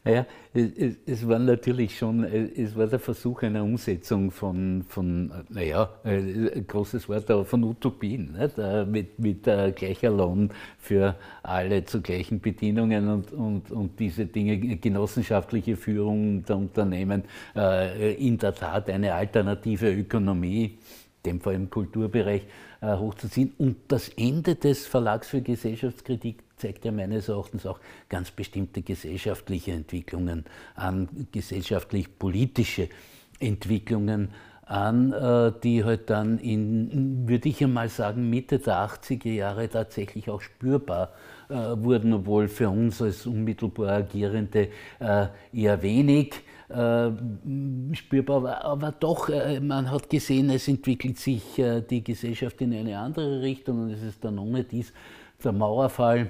Naja, es, es, war natürlich schon, es war der Versuch einer Umsetzung von, von naja, ein großes Wort, aber von Utopien? Äh, mit, mit äh, gleicher Lohn für alle zu gleichen Bedienungen und, und, und diese Dinge, genossenschaftliche Führung der Unternehmen, äh, in der Tat eine alternative Ökonomie, dem Fall im Kulturbereich, hochzuziehen und das Ende des Verlags für Gesellschaftskritik zeigt ja meines Erachtens auch ganz bestimmte gesellschaftliche Entwicklungen an, gesellschaftlich-politische Entwicklungen an, äh, die halt dann in, würde ich einmal sagen, Mitte der 80er Jahre tatsächlich auch spürbar äh, wurden, obwohl für uns als unmittelbar Agierende äh, eher wenig spürbar war. Aber doch, man hat gesehen, es entwickelt sich die Gesellschaft in eine andere Richtung und es ist dann ohne dies der Mauerfall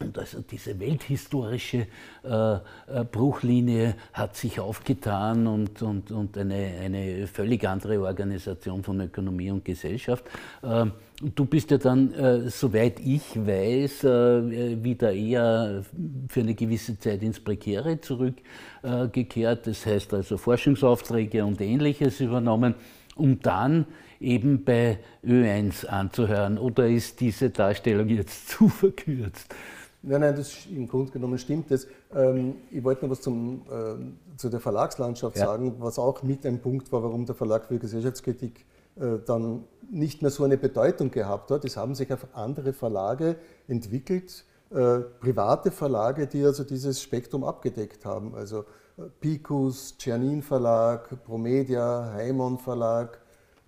und also diese welthistorische äh, äh, Bruchlinie hat sich aufgetan und, und, und eine, eine völlig andere Organisation von Ökonomie und Gesellschaft. Äh, du bist ja dann, äh, soweit ich weiß, äh, wieder eher für eine gewisse Zeit ins Prekäre zurückgekehrt. Das heißt also Forschungsaufträge und ähnliches übernommen, um dann eben bei Ö1 anzuhören? Oder ist diese Darstellung jetzt zu verkürzt? Nein, nein, das im Grunde genommen stimmt das. Ähm, ich wollte noch was zum, äh, zu der Verlagslandschaft ja. sagen, was auch mit ein Punkt war, warum der Verlag für Gesellschaftskritik äh, dann nicht mehr so eine Bedeutung gehabt hat. Es haben sich einfach andere Verlage entwickelt, äh, private Verlage, die also dieses Spektrum abgedeckt haben. Also äh, Picus, Czernin Verlag, Promedia, Heimon Verlag,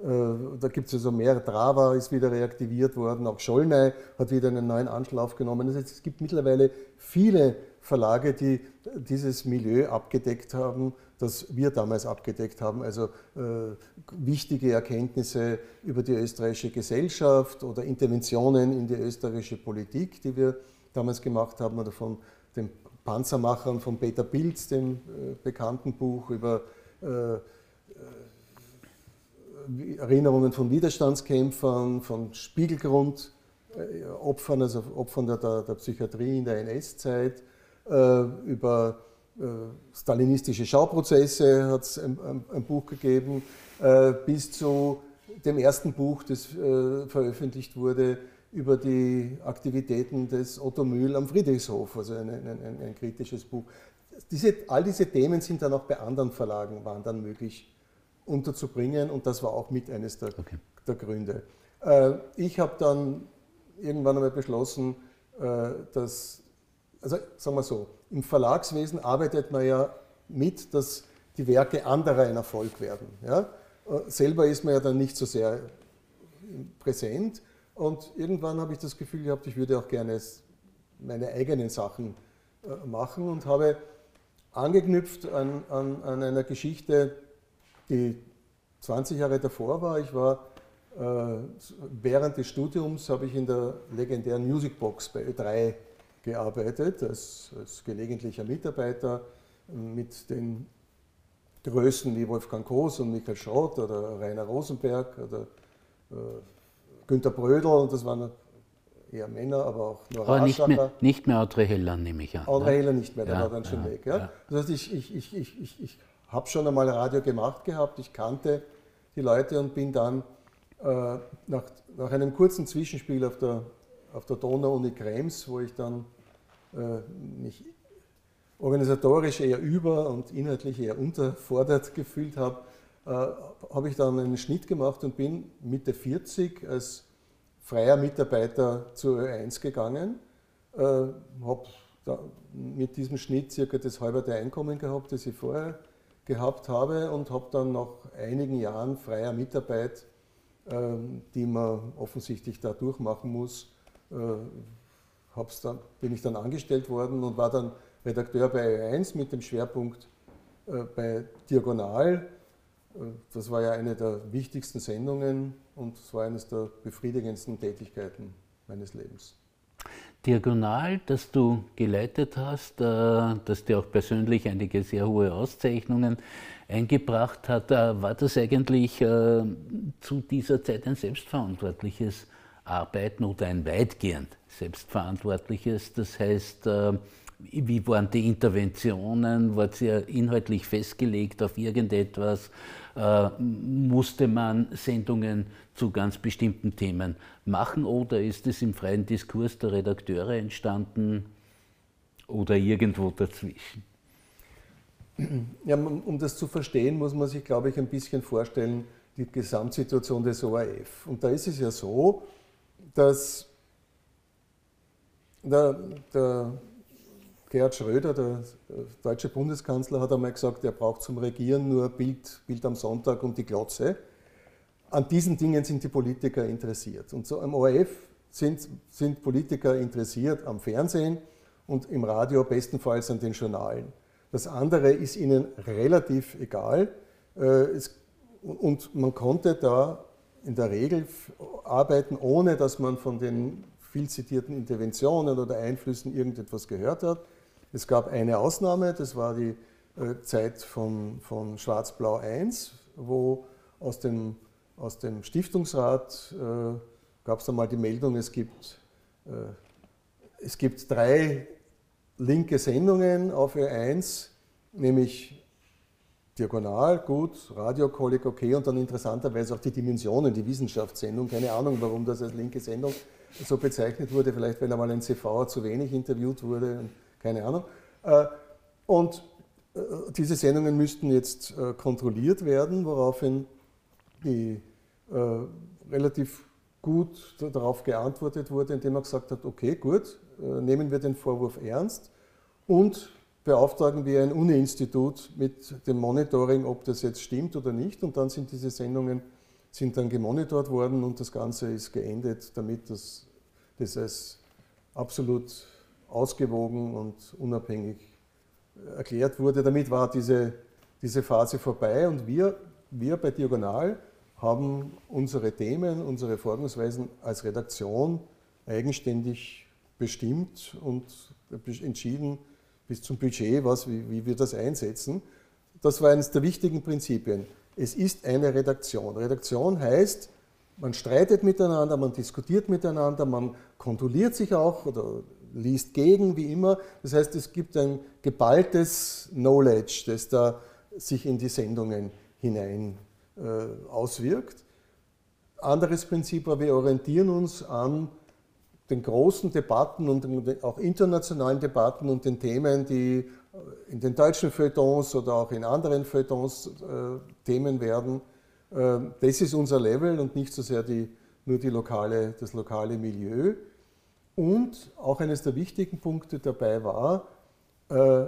da gibt es also mehr. Drava ist wieder reaktiviert worden, auch Schollnei hat wieder einen neuen Anschlag aufgenommen. Das heißt, es gibt mittlerweile viele Verlage, die dieses Milieu abgedeckt haben, das wir damals abgedeckt haben. Also äh, wichtige Erkenntnisse über die österreichische Gesellschaft oder Interventionen in die österreichische Politik, die wir damals gemacht haben, oder von den Panzermachern von Peter Pilz, dem äh, bekannten Buch über äh, Erinnerungen von Widerstandskämpfern, von Spiegelgrundopfern, also Opfern der, der, Psychiatrie in der NS-Zeit, äh, über äh, stalinistische Schauprozesse hat es ein, ein, ein, Buch gegeben, äh, bis zu dem ersten Buch, das veröffentlicht wurde, über die Aktivitäten des Otto Mühl am Friedrichshof, also ein, ein, ein kritisches Buch. Diese, all diese Themen sind dann auch bei anderen Verlagen, waren dann möglich unterzubringen und das war auch mit eines der, okay. der Gründe. Äh, ich habe dann irgendwann einmal beschlossen, äh, dass, also sagen wir so, im Verlagswesen arbeitet man ja mit, dass die Werke anderer ein Erfolg werden. Ja? Äh, selber ist man ja dann nicht so sehr präsent und irgendwann habe ich das Gefühl gehabt, ich würde auch gerne meine eigenen Sachen machen und habe angeknüpft an, an, an einer Geschichte, die 20 Jahre davor war. Ich war äh, während des Studiums habe ich in der legendären Musicbox bei Ö3 gearbeitet, als, als gelegentlicher Mitarbeiter mit den Größen wie Wolfgang Groß und Michael Schott oder Rainer Rosenberg oder äh, Günter Brödel und das waren eher Männer, aber auch nur Aber nicht mehr, nicht mehr Audrey Heller, nehme ich an. Audrey ne? Heller nicht mehr, der ja, war dann schon ja, weg. Ja. Das heißt, ich, ich, ich, ich, ich habe schon einmal Radio gemacht gehabt, ich kannte die Leute und bin dann äh, nach, nach einem kurzen Zwischenspiel auf der, auf der Donau-Uni Krems, wo ich dann äh, mich organisatorisch eher über und inhaltlich eher unterfordert gefühlt habe, äh, habe ich dann einen Schnitt gemacht und bin Mitte 40 als freier Mitarbeiter zur Ö1 gegangen, äh, habe mit diesem Schnitt circa das halbe Einkommen gehabt, das ich vorher gehabt habe und habe dann nach einigen Jahren freier Mitarbeit, ähm, die man offensichtlich da durchmachen muss, äh, dann, bin ich dann angestellt worden und war dann Redakteur bei Ö1 mit dem Schwerpunkt äh, bei Diagonal. Äh, das war ja eine der wichtigsten Sendungen und es war eines der befriedigendsten Tätigkeiten meines Lebens. Diagonal, das du geleitet hast, äh, das dir auch persönlich einige sehr hohe Auszeichnungen eingebracht hat, äh, war das eigentlich äh, zu dieser Zeit ein selbstverantwortliches Arbeiten oder ein weitgehend selbstverantwortliches? Das heißt, wie waren die Interventionen? War sie inhaltlich festgelegt auf irgendetwas? musste man Sendungen zu ganz bestimmten Themen machen oder ist es im freien Diskurs der Redakteure entstanden oder irgendwo dazwischen? Ja, um das zu verstehen, muss man sich, glaube ich, ein bisschen vorstellen, die Gesamtsituation des ORF. Und da ist es ja so, dass der, der Gerhard Schröder, der deutsche Bundeskanzler, hat einmal gesagt, er braucht zum Regieren nur Bild, Bild am Sonntag und die Glotze an diesen Dingen sind die Politiker interessiert. Und so am ORF sind, sind Politiker interessiert am Fernsehen und im Radio bestenfalls an den Journalen. Das andere ist ihnen relativ egal. Äh, und man konnte da in der Regel arbeiten, ohne dass man von den viel zitierten Interventionen oder Einflüssen irgendetwas gehört hat. Es gab eine Ausnahme, das war die äh, Zeit von, von Schwarz-Blau 1, wo aus dem aus dem Stiftungsrat äh, gab es einmal die Meldung, es gibt, äh, es gibt drei linke Sendungen auf Ö1, nämlich Diagonal, gut, Radiokolleg, okay, und dann interessanterweise auch die Dimensionen, die Wissenschaftssendung, keine Ahnung, warum das als linke Sendung so bezeichnet wurde, vielleicht weil einmal ein CV zu wenig interviewt wurde, keine Ahnung. Äh, und äh, diese Sendungen müssten jetzt äh, kontrolliert werden, woraufhin die relativ gut darauf geantwortet wurde, indem man gesagt hat, okay, gut, nehmen wir den Vorwurf ernst und beauftragen wir ein Uni-Institut mit dem Monitoring, ob das jetzt stimmt oder nicht. Und dann sind diese Sendungen sind dann gemonitort worden und das Ganze ist geendet, damit das, das als absolut ausgewogen und unabhängig erklärt wurde. Damit war diese, diese Phase vorbei und wir, wir bei Diagonal haben unsere Themen, unsere Vorgehensweisen als Redaktion eigenständig bestimmt und entschieden, bis zum Budget, was, wie, wie wir das einsetzen. Das war eines der wichtigen Prinzipien. Es ist eine Redaktion. Redaktion heißt, man streitet miteinander, man diskutiert miteinander, man kontrolliert sich auch oder liest gegen, wie immer. Das heißt, es gibt ein geballtes Knowledge, das da sich in die Sendungen hinein auswirkt. Anderes Prinzip war, wir orientieren uns an den großen Debatten und auch internationalen Debatten und den Themen, die äh, in den deutschen Feuilletons oder auch in anderen Feuilletons äh, Themen werden. Äh, das ist unser Level und nicht so sehr die, nur die lokale, das lokale Milieu. Und auch eines der wichtigen Punkte dabei war, äh,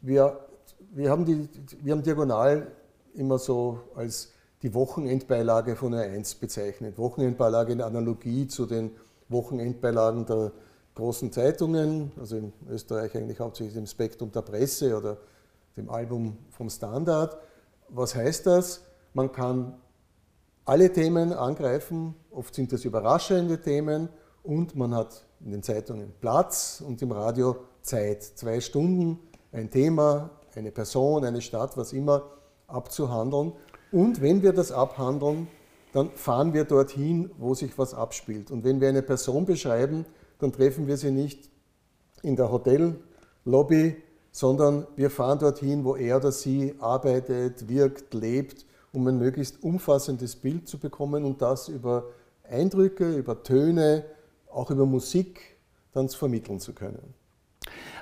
wir, wir, haben die, wir haben Diagonal immer so als die Wochenendbeilage von R1 bezeichnet. Wochenendbeilage in Analogie zu den Wochenendbeilagen der großen Zeitungen, also in Österreich eigentlich hauptsächlich dem Spektrum der Presse oder dem Album vom Standard. Was heißt das? Man kann alle Themen angreifen, oft sind das überraschende Themen und man hat in den Zeitungen Platz und im Radio Zeit. Zwei Stunden, ein Thema, eine Person, eine Stadt, was immer abzuhandeln. Und wenn wir das abhandeln, dann fahren wir dorthin, wo sich was abspielt. Und wenn wir eine Person beschreiben, dann treffen wir sie nicht in der Hotellobby, sondern wir fahren dorthin, wo er oder sie arbeitet, wirkt, lebt, um ein möglichst umfassendes Bild zu bekommen und das über Eindrücke, über Töne, auch über Musik dann vermitteln zu können.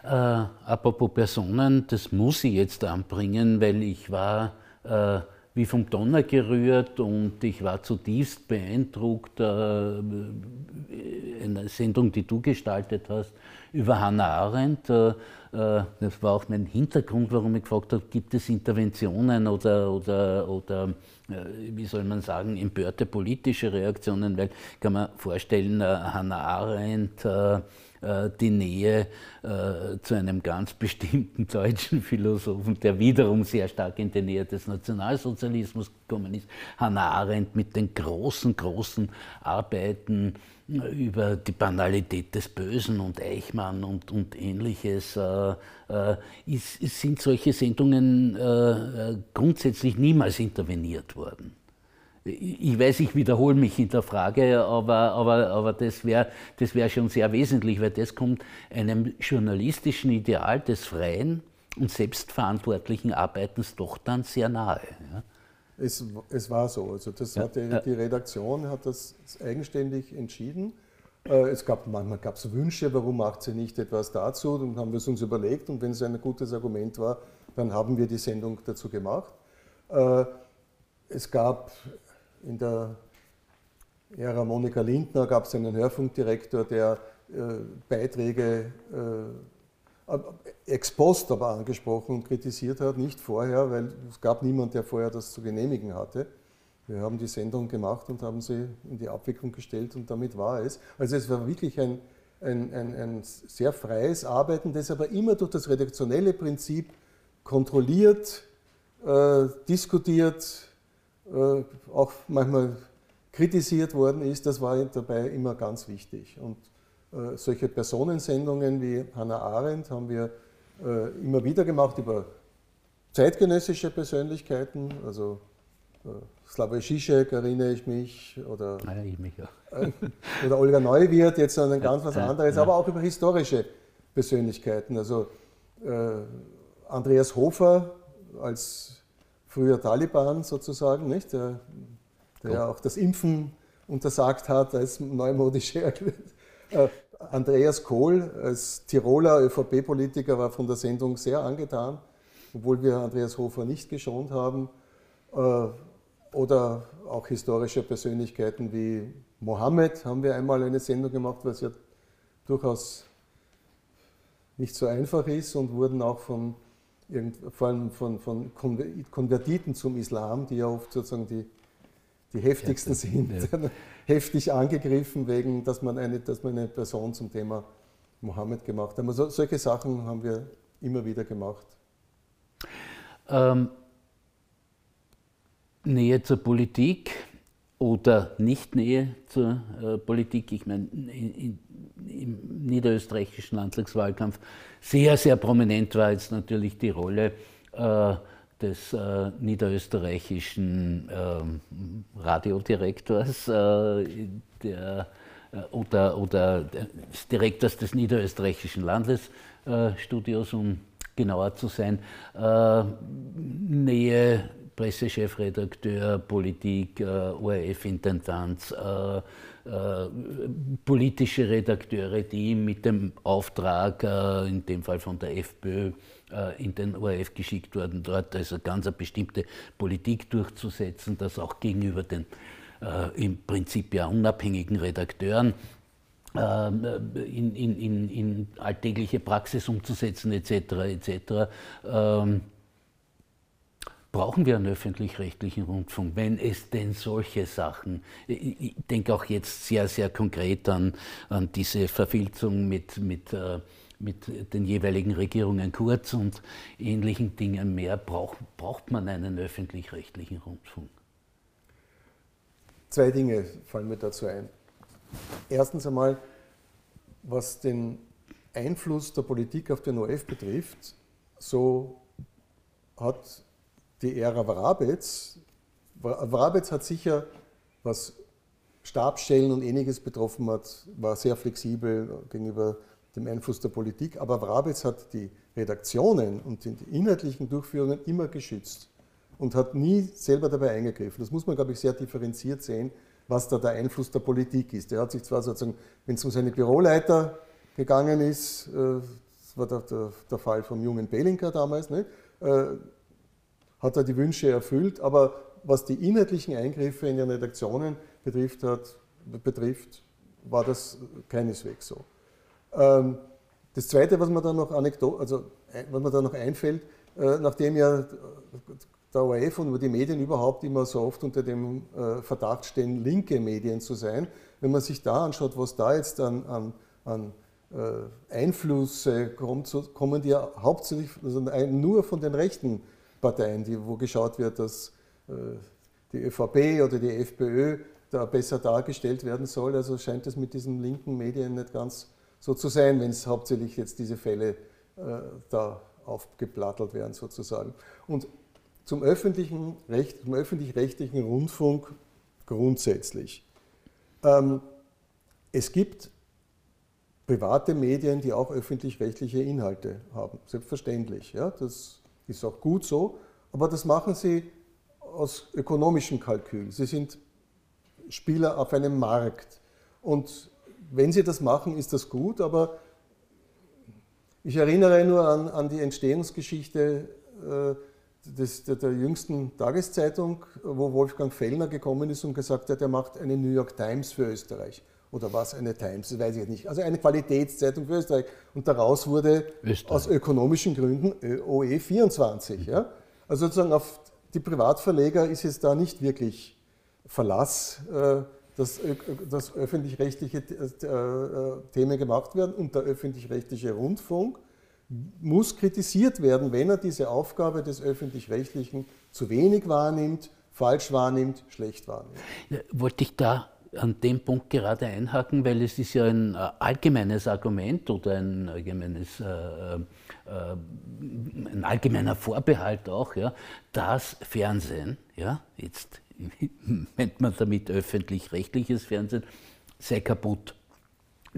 Äh, apropos Personen, das muss ich jetzt anbringen, weil ich war äh, wie vom Donner gerührt und ich war zutiefst beeindruckt. Äh, eine Sendung, die du gestaltet hast, über Hannah Arendt. Äh, äh, das war auch mein Hintergrund, warum ich gefragt habe, gibt es Interventionen oder, oder, oder wie soll man sagen, empörte politische Reaktionen, weil kann man vorstellen, Hannah Arendt äh, die Nähe äh, zu einem ganz bestimmten deutschen Philosophen, der wiederum sehr stark in die Nähe des Nationalsozialismus gekommen ist, Hannah Arendt mit den großen, großen Arbeiten äh, über die Banalität des Bösen und Eichmann und, und ähnliches, äh, ist, sind solche Sendungen grundsätzlich niemals interveniert worden ich weiß, ich wiederhole mich in der Frage, aber, aber, aber das wäre das wär schon sehr wesentlich, weil das kommt einem journalistischen Ideal des freien und selbstverantwortlichen Arbeitens doch dann sehr nahe. Ja. Es, es war so, also das ja, hat die, die, Redaktion hat das eigenständig entschieden. Äh, es gab, manchmal gab es Wünsche, warum macht sie nicht etwas dazu, dann haben wir es uns überlegt und wenn es ein gutes Argument war, dann haben wir die Sendung dazu gemacht. Äh, es gab in der Ära Monika Lindner gab es einen Hörfunkdirektor, der äh, Beiträge äh, ex post aber angesprochen und kritisiert hat, nicht vorher, weil es gab niemanden, der vorher das zu genehmigen hatte. Wir haben die Sendung gemacht und haben sie in die Abwicklung gestellt und damit war es. Also es war wirklich ein, ein, ein, ein sehr freies Arbeiten, das aber immer durch das redaktionelle Prinzip kontrolliert, äh, diskutiert, auch manchmal kritisiert worden ist, das war dabei immer ganz wichtig. Und äh, solche Personensendungen wie Hannah Arendt haben wir äh, immer wieder gemacht über zeitgenössische Persönlichkeiten, also Slavoj Žižek erinnere ich mich, oder, ja, ich mich ja. oder Olga Neuwirth, jetzt an ein ganz was anderes, aber auch über historische Persönlichkeiten. Also äh, Andreas Hofer als früher Taliban sozusagen, nicht? der, der ja auch das Impfen untersagt hat als neumodische äh, Andreas Kohl als Tiroler ÖVP-Politiker war von der Sendung sehr angetan, obwohl wir Andreas Hofer nicht geschont haben. Äh, oder auch historische Persönlichkeiten wie Mohammed haben wir einmal eine Sendung gemacht, was ja durchaus nicht so einfach ist und wurden auch von, vor allem von, von Konvertiten zum Islam, die ja oft sozusagen die, die heftigsten sind, ja. heftig angegriffen, wegen, dass man, eine, dass man eine Person zum Thema Mohammed gemacht hat. Also solche Sachen haben wir immer wieder gemacht. Ähm, Nähe zur Politik oder Nicht-Nähe zur äh, Politik. Ich meine, in, im niederösterreichischen Landtagswahlkampf sehr, sehr prominent war jetzt natürlich die Rolle äh, des äh, niederösterreichischen ähm, Radiodirektors äh, der, äh, oder, oder des Direktors des niederösterreichischen Landesstudios, um genauer zu sein. Äh, Nähe Pressechefredakteur, Politik, äh, ORF-Intendanz, äh, äh, politische Redakteure, die mit dem Auftrag, äh, in dem Fall von der FPÖ, äh, in den ORF geschickt wurden, dort also ganz eine bestimmte Politik durchzusetzen, das auch gegenüber den im Prinzip ja unabhängigen Redakteuren in, in, in, in alltägliche Praxis umzusetzen etc. etc. Ähm, brauchen wir einen öffentlich-rechtlichen Rundfunk, wenn es denn solche Sachen, ich denke auch jetzt sehr, sehr konkret an, an diese Verfilzung mit, mit, äh, mit den jeweiligen Regierungen Kurz und ähnlichen Dingen mehr, braucht, braucht man einen öffentlich-rechtlichen Rundfunk? Zwei Dinge fallen mir dazu ein. Erstens einmal, was den Einfluss der Politik auf den OF betrifft, so hat die Ära Wrabetz. Wrabetz hat sicher, was Stabsstellen und ähnliches betroffen hat, war sehr flexibel gegenüber dem Einfluss der Politik, aber Wrabetz hat die Redaktionen und die inhaltlichen Durchführungen immer geschützt und hat nie selber dabei eingegriffen. Das muss man, glaube ich, sehr differenziert sehen, was da der Einfluss der Politik ist. Er hat sich zwar sozusagen, wenn es um seine Büroleiter gegangen ist, äh, das war der, der, der Fall vom jungen Belinker damals, ne, äh, hat er die Wünsche erfüllt, aber was die inhaltlichen Eingriffe in den Redaktionen betrifft, hat, betrifft war das keineswegs so. Ähm, das Zweite, was mir da noch, also, da noch einfällt, äh, nachdem ja der ORF und die Medien überhaupt immer so oft unter dem äh, Verdacht stehen, linke Medien zu sein, wenn man sich da anschaut, was da jetzt an, an, an äh, Einflüsse kommt, so kommen die ja hauptsächlich also nur von den rechten Parteien, die, wo geschaut wird, dass äh, die ÖVP oder die FPÖ da besser dargestellt werden soll. Also scheint es mit diesen linken Medien nicht ganz so zu sein, wenn es hauptsächlich jetzt diese Fälle da aufgeplattelt werden sozusagen. Und zum öffentlichen Recht, zum öffentlich-rechtlichen Rundfunk grundsätzlich. Ähm, es gibt private Medien, die auch öffentlich-rechtliche Inhalte haben, selbstverständlich. Ja, das ist auch gut so, aber das machen sie aus ökonomischem Kalkül. Sie sind Spieler auf einem Markt. Und wenn sie das machen, ist das gut, aber ich erinnere nur an, an die Entstehungsgeschichte äh, des, der, der, jüngsten Tageszeitung, wo Wolfgang Fellner gekommen ist und gesagt hat, er macht eine New York Times für Österreich oder was eine Times, das weiß ich nicht. Also eine Qualitätszeitung für Österreich. Und daraus wurde Österreich. aus ökonomischen Gründen OE24. Ja? Also sozusagen auf die Privatverleger ist es da nicht wirklich Verlass, äh, dass, dass öffentlich-rechtliche äh, äh, Themen gemacht werden und der öffentlich-rechtliche Rundfunk muss kritisiert werden, wenn er diese Aufgabe des öffentlich-rechtlichen zu wenig wahrnimmt, falsch wahrnimmt, schlecht wahrnimmt. Wollte ich da an dem Punkt gerade einhaken, weil es ist ja ein äh, allgemeines Argument oder ein allgemeines, äh, äh, ein allgemeiner Vorbehalt auch, ja, dass Fernsehen, ja, jetzt meint man damit öffentlich-rechtliches Fernsehen, sei kaputt.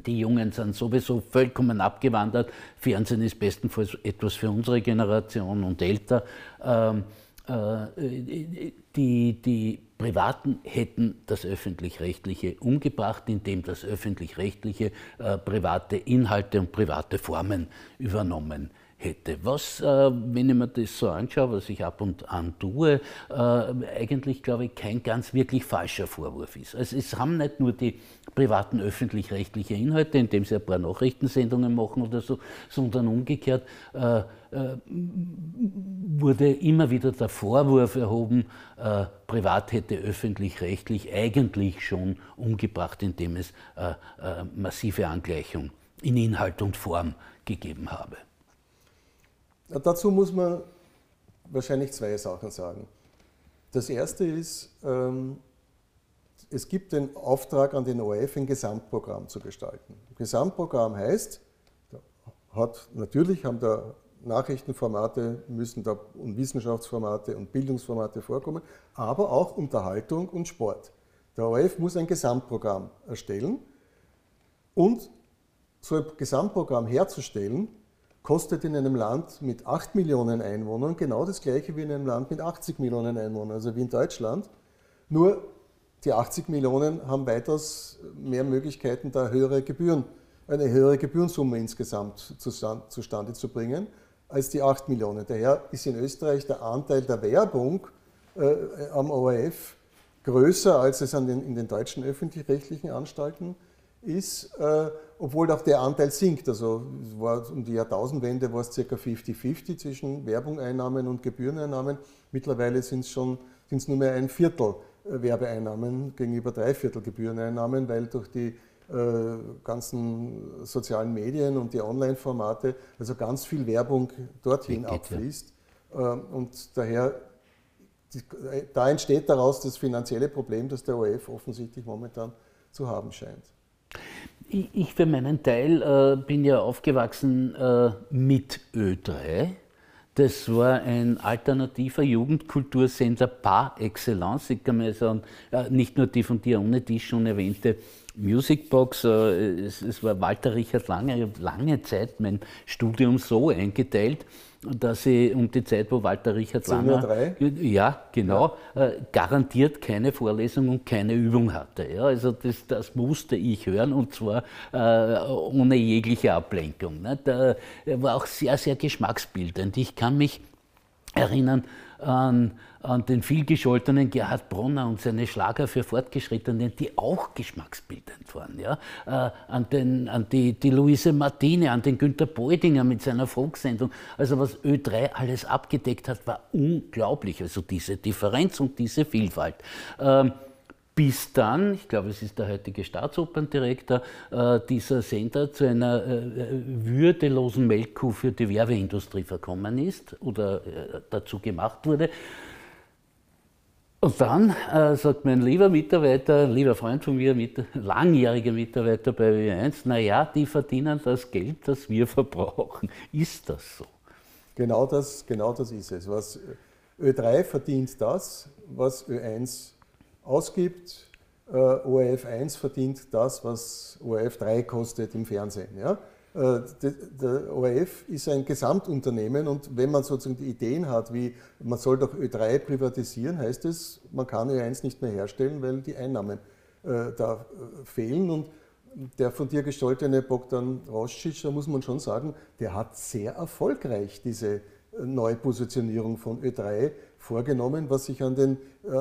Die Jungen sind sowieso vollkommen abgewandert. Fernsehen ist bestenfalls etwas für unsere Generation und älter. Ähm, äh, die, die Privaten hätten das Öffentlich-Rechtliche umgebracht, indem das Öffentlich-Rechtliche äh, private Inhalte und private Formen übernommen hätte. Was, äh, wenn ich mir das so anschaue, was ich ab und an tue, äh, eigentlich, glaube ich, kein ganz wirklich falscher Vorwurf ist. Also es haben nicht nur die privaten öffentlich-rechtliche Inhalte, indem sie ein paar Nachrichtensendungen machen oder so, sondern umgekehrt äh, äh wurde immer wieder der Vorwurf erhoben, äh, privat hätte öffentlich-rechtlich eigentlich schon umgebracht, indem es äh, massive Angleichung in Inhalt und Form gegeben habe. Dazu muss man wahrscheinlich zwei Sachen sagen. Das erste ist, ähm, es gibt den Auftrag an den ORF, ein Gesamtprogramm zu gestalten. Gesamtprogramm heißt, hat, natürlich haben da Nachrichtenformate, müssen da und Wissenschaftsformate und Bildungsformate vorkommen, aber auch Unterhaltung und Sport. Der ORF muss ein Gesamtprogramm erstellen und so ein Gesamtprogramm herzustellen, kostet in einem Land mit 8 Millionen Einwohnern genau das gleiche wie in einem Land mit 80 Millionen Einwohnern, also wie in Deutschland. Nur die 80 Millionen haben weitaus mehr Möglichkeiten, da höhere Gebühren, eine höhere Gebührensumme insgesamt zustande zu bringen als die 8 Millionen. Daher ist in Österreich der Anteil der Werbung äh, am ORF größer, als es den, in den deutschen öffentlich-rechtlichen Anstalten ist. Äh, obwohl auch der Anteil sinkt. Also war um die Jahrtausendwende war es ca. 50-50 zwischen Werbungeinnahmen und Gebühreneinnahmen. Mittlerweile sind es schon sind's nur mehr ein Viertel äh, Werbeeinnahmen gegenüber drei Viertel Gebühreneinnahmen, weil durch die äh, ganzen sozialen Medien und die Online-Formate also ganz viel Werbung dorthin Geht, abfließt. Äh, und daher die, da entsteht daraus das finanzielle Problem, das der ORF offensichtlich momentan zu haben scheint. Ich für meinen Teil äh, bin ja aufgewachsen äh, mit Ö3. Das war ein alternativer Jugendkultursender par excellence. Ich kann mir sagen, äh, nicht nur die von dir ohne die schon erwähnte Musicbox, äh, es, es, war Walter Richard Lange. Ich habe lange Zeit mein Studium so eingeteilt, dass ich um die Zeit, wo Walter Richard Langer, ja, genau, ja. Äh, garantiert keine Vorlesung und keine Übung hatte. Ja, also das, das musste ich hören und zwar äh, ohne jegliche Ablenkung. Ne? Da war auch sehr, sehr geschmacksbildend. Ich kann mich erinnern an an den vielgescholtenen Gerhard Bronner und seine Schlager für Fortgeschrittene, die auch geschmacksbildend waren. Ja? Äh, an, den, an die, die Luise Martine, an den Günter Beudinger mit seiner Folksendung. Also was Ö3 alles abgedeckt hat, war unglaublich. Also diese Differenz und diese Vielfalt. Ähm, bis dann, ich glaube, es ist der heutige Staatsoperndirektor, äh, dieser Sender zu einer äh, würdelosen Melkkuh für die Werbeindustrie verkommen ist oder äh, dazu gemacht wurde. Und dann äh, sagt mein lieber Mitarbeiter, lieber Freund von mir, mit, langjähriger Mitarbeiter bei Ö1, naja, die verdienen das Geld, das wir verbrauchen. Ist das so? Genau das, genau das ist es. Was Ö3 verdient das, was Ö1 ausgibt. Äh, ORF 1 verdient das, was ORF 3 kostet im Fernsehen. Ja? Äh, der ORF ist ein Gesamtunternehmen und wenn man sozusagen die Ideen hat, wie man soll doch Ö3 privatisieren, heißt es, man kann Ö1 nicht mehr herstellen, weil die Einnahmen äh, da äh, fehlen. Und der von dir gestaltete Bogdan Roscic, da muss man schon sagen, der hat sehr erfolgreich diese Neupositionierung von Ö3 vorgenommen, was sich an den,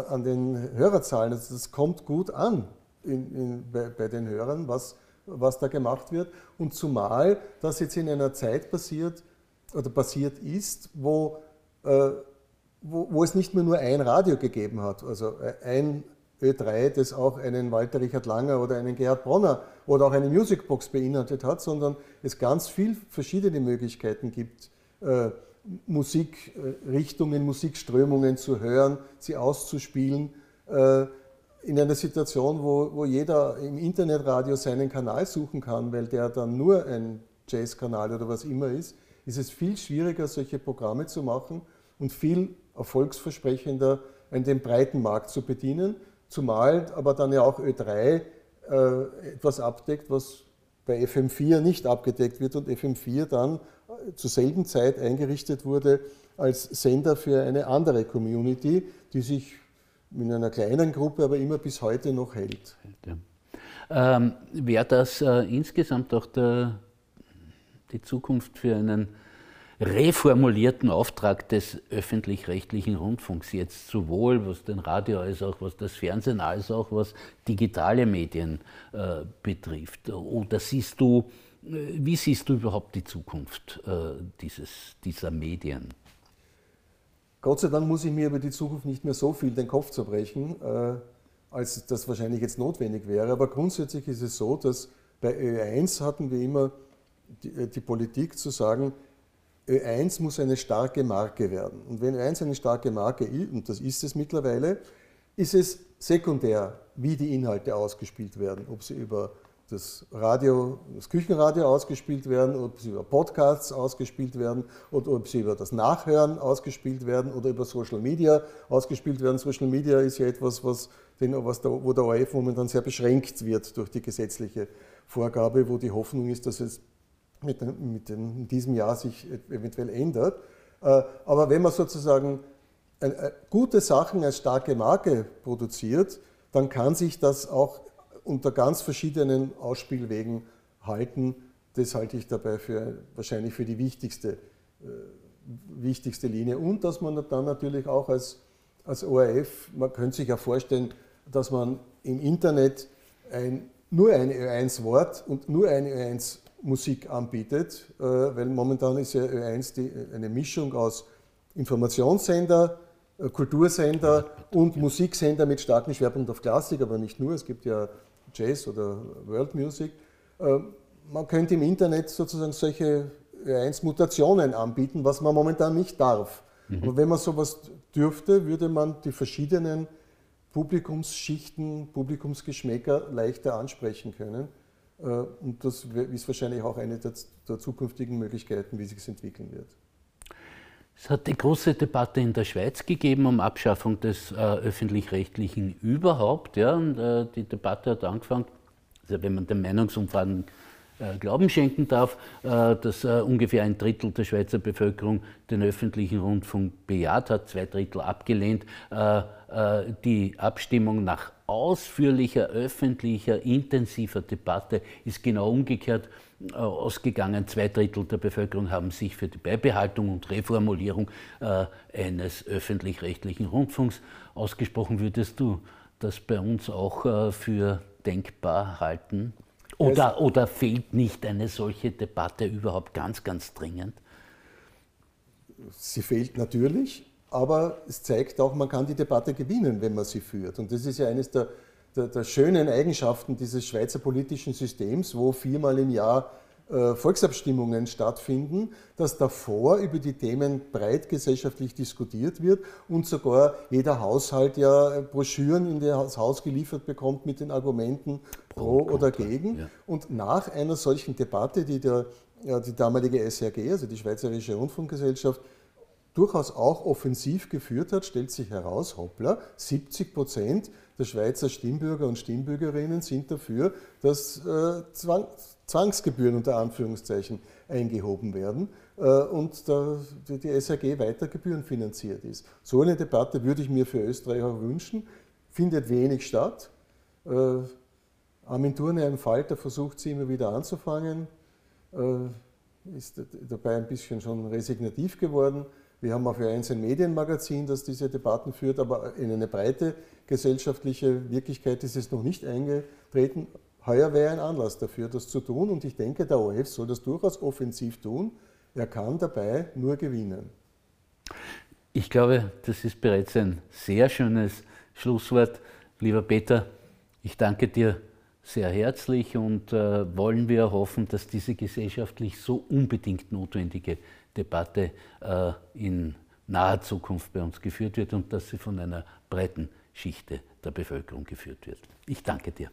an den Hörerzahlen, also das kommt gut an in, in, bei, bei den Hörern, was was da gemacht wird. Und zumal das jetzt in einer Zeit passiert oder passiert ist, wo, äh, wo, wo, es nicht mehr nur ein Radio gegeben hat, also äh, ein Ö3, das auch einen Walter Richard Langer oder einen Gerhard Bronner oder auch eine Musicbox beinhaltet hat, sondern es ganz viele verschiedene Möglichkeiten gibt, äh, Musikrichtungen, Musikströmungen zu hören, sie auszuspielen. Äh, in einer Situation, wo, wo jeder im Internetradio seinen Kanal suchen kann, weil der dann nur ein Jazz-Kanal oder was immer ist, ist es viel schwieriger, solche Programme zu machen und viel erfolgsversprechender, den breiten Markt zu bedienen, zumal aber dann ja auch Ö3 äh, etwas abdeckt, was bei FM4 nicht abgedeckt wird und FM4 dann zur selben Zeit eingerichtet wurde als Sender für eine andere Community, die sich in einer kleinen Gruppe aber immer bis heute noch hält. Ähm, Wäre das äh, insgesamt auch der, die Zukunft für einen reformulierten Auftrag des öffentlich-rechtlichen Rundfunks jetzt sowohl was den Radio als auch was das Fernsehen als auch was digitale Medien äh, betrifft? Oder siehst du, äh, wie siehst du überhaupt die Zukunft äh, dieses, dieser Medien? Gott sei Dank muss ich mir über die Zukunft nicht mehr so viel den Kopf zerbrechen, äh, als das wahrscheinlich jetzt notwendig wäre. Aber grundsätzlich ist es so, dass bei Ö1 hatten wir immer die, äh, die Politik zu sagen, Ö1 muss eine starke Marke werden. Und wenn Ö1 eine starke Marke ist, und das ist es mittlerweile, ist es sekundär, wie die Inhalte ausgespielt werden. Ob sie über das Radio, das Küchenradio ausgespielt werden, ob sie über Podcasts ausgespielt werden oder ob sie über das Nachhören ausgespielt werden oder über Social Media ausgespielt werden. Social Media ist ja etwas, was, was da, wo der ORF momentan sehr beschränkt wird durch die gesetzliche Vorgabe, wo die Hoffnung ist, dass es mit, mit dem, in diesem Jahr sich eventuell ändert. Äh, aber wenn man sozusagen gute Sachen als starke Marke produziert, dann kann sich das auch unter ganz verschiedenen Ausspielwegen halten. Das halte ich dabei für wahrscheinlich für die wichtigste, äh, wichtigste Linie. Und dass man dann natürlich auch als, als ORF, man könnte sich ja vorstellen, dass man im Internet ein, nur ein Ö1-Wort und nur eine Ö1 Musik anbietet, äh, weil momentan ist ja Ö1 die, eine Mischung aus Informationssender, äh, Kultursender und Musiksender mit starkem Schwerpunkt auf Klassik, aber nicht nur, es gibt ja Jazz oder World Music. Äh, man könnte im Internet sozusagen solche Ö1-Mutationen anbieten, was man momentan nicht darf. Mhm. Aber wenn man sowas dürfte, würde man die verschiedenen Publikumsschichten, Publikumsgeschmäcker leichter ansprechen können. Äh, und das ist wahrscheinlich auch eine der, der zukünftigen Möglichkeiten, wie sich es entwickeln wird. Es hat eine große Debatte in der Schweiz gegeben um Abschaffung des äh, öffentlich-rechtlichen überhaupt. Ja, und, äh, die Debatte hat angefangen, also wenn man den Meinungsumfragen äh, Glauben schenken darf, äh, dass äh, ungefähr ein Drittel der Schweizer Bevölkerung den öffentlichen Rundfunk bejaht hat, zwei Drittel abgelehnt. Die Abstimmung nach ausführlicher, öffentlicher, intensiver Debatte ist genau umgekehrt ausgegangen. Zwei Drittel der Bevölkerung haben sich für die Beibehaltung und Reformulierung eines öffentlich-rechtlichen Rundfunks ausgesprochen. Würdest du das bei uns auch für denkbar halten? Oder, oder fehlt nicht eine solche Debatte überhaupt ganz, ganz dringend? Sie fehlt natürlich, aber es zeigt auch, man kann die Debatte gewinnen, wenn man sie führt. Und das ist ja eines der, der, der schönen Eigenschaften dieses Schweizer politischen Systems, wo viermal im Jahr äh, Volksabstimmungen stattfinden, dass davor über die Themen breit gesellschaftlich diskutiert wird und sogar jeder Haushalt ja Broschüren in das Haus geliefert bekommt mit den Argumenten pro oder gegen. Ja. Und nach einer solchen Debatte, die der, ja, die damalige SRG, also die Schweizerische Rundfunkgesellschaft, durchaus auch offensiv geführt hat, stellt sich heraus, hoppla, 70 Prozent der Schweizer Stimmbürger und Stimmbürgerinnen sind dafür, dass äh, Zwang, Zwangsgebühren unter Anführungszeichen eingehoben werden äh, und der, die SAG weiter gebührenfinanziert ist. So eine Debatte würde ich mir für Österreich auch wünschen, findet wenig statt. Äh, Armin Thurne, ein Falter, versucht sie immer wieder anzufangen, äh, ist dabei ein bisschen schon resignativ geworden. Wir haben auch für eins ein Medienmagazin, das diese Debatten führt, aber in eine breite gesellschaftliche Wirklichkeit ist es noch nicht eingetreten. Heuer wäre ein Anlass dafür, das zu tun und ich denke, der ORF soll das durchaus offensiv tun. Er kann dabei nur gewinnen. Ich glaube, das ist bereits ein sehr schönes Schlusswort. Lieber Peter, ich danke dir sehr herzlich und äh, wollen wir hoffen, dass diese gesellschaftlich so unbedingt notwendige Debatte äh, in naher Zukunft bei uns geführt wird und dass sie von einer breiten Schichte der Bevölkerung geführt wird. Ich danke dir.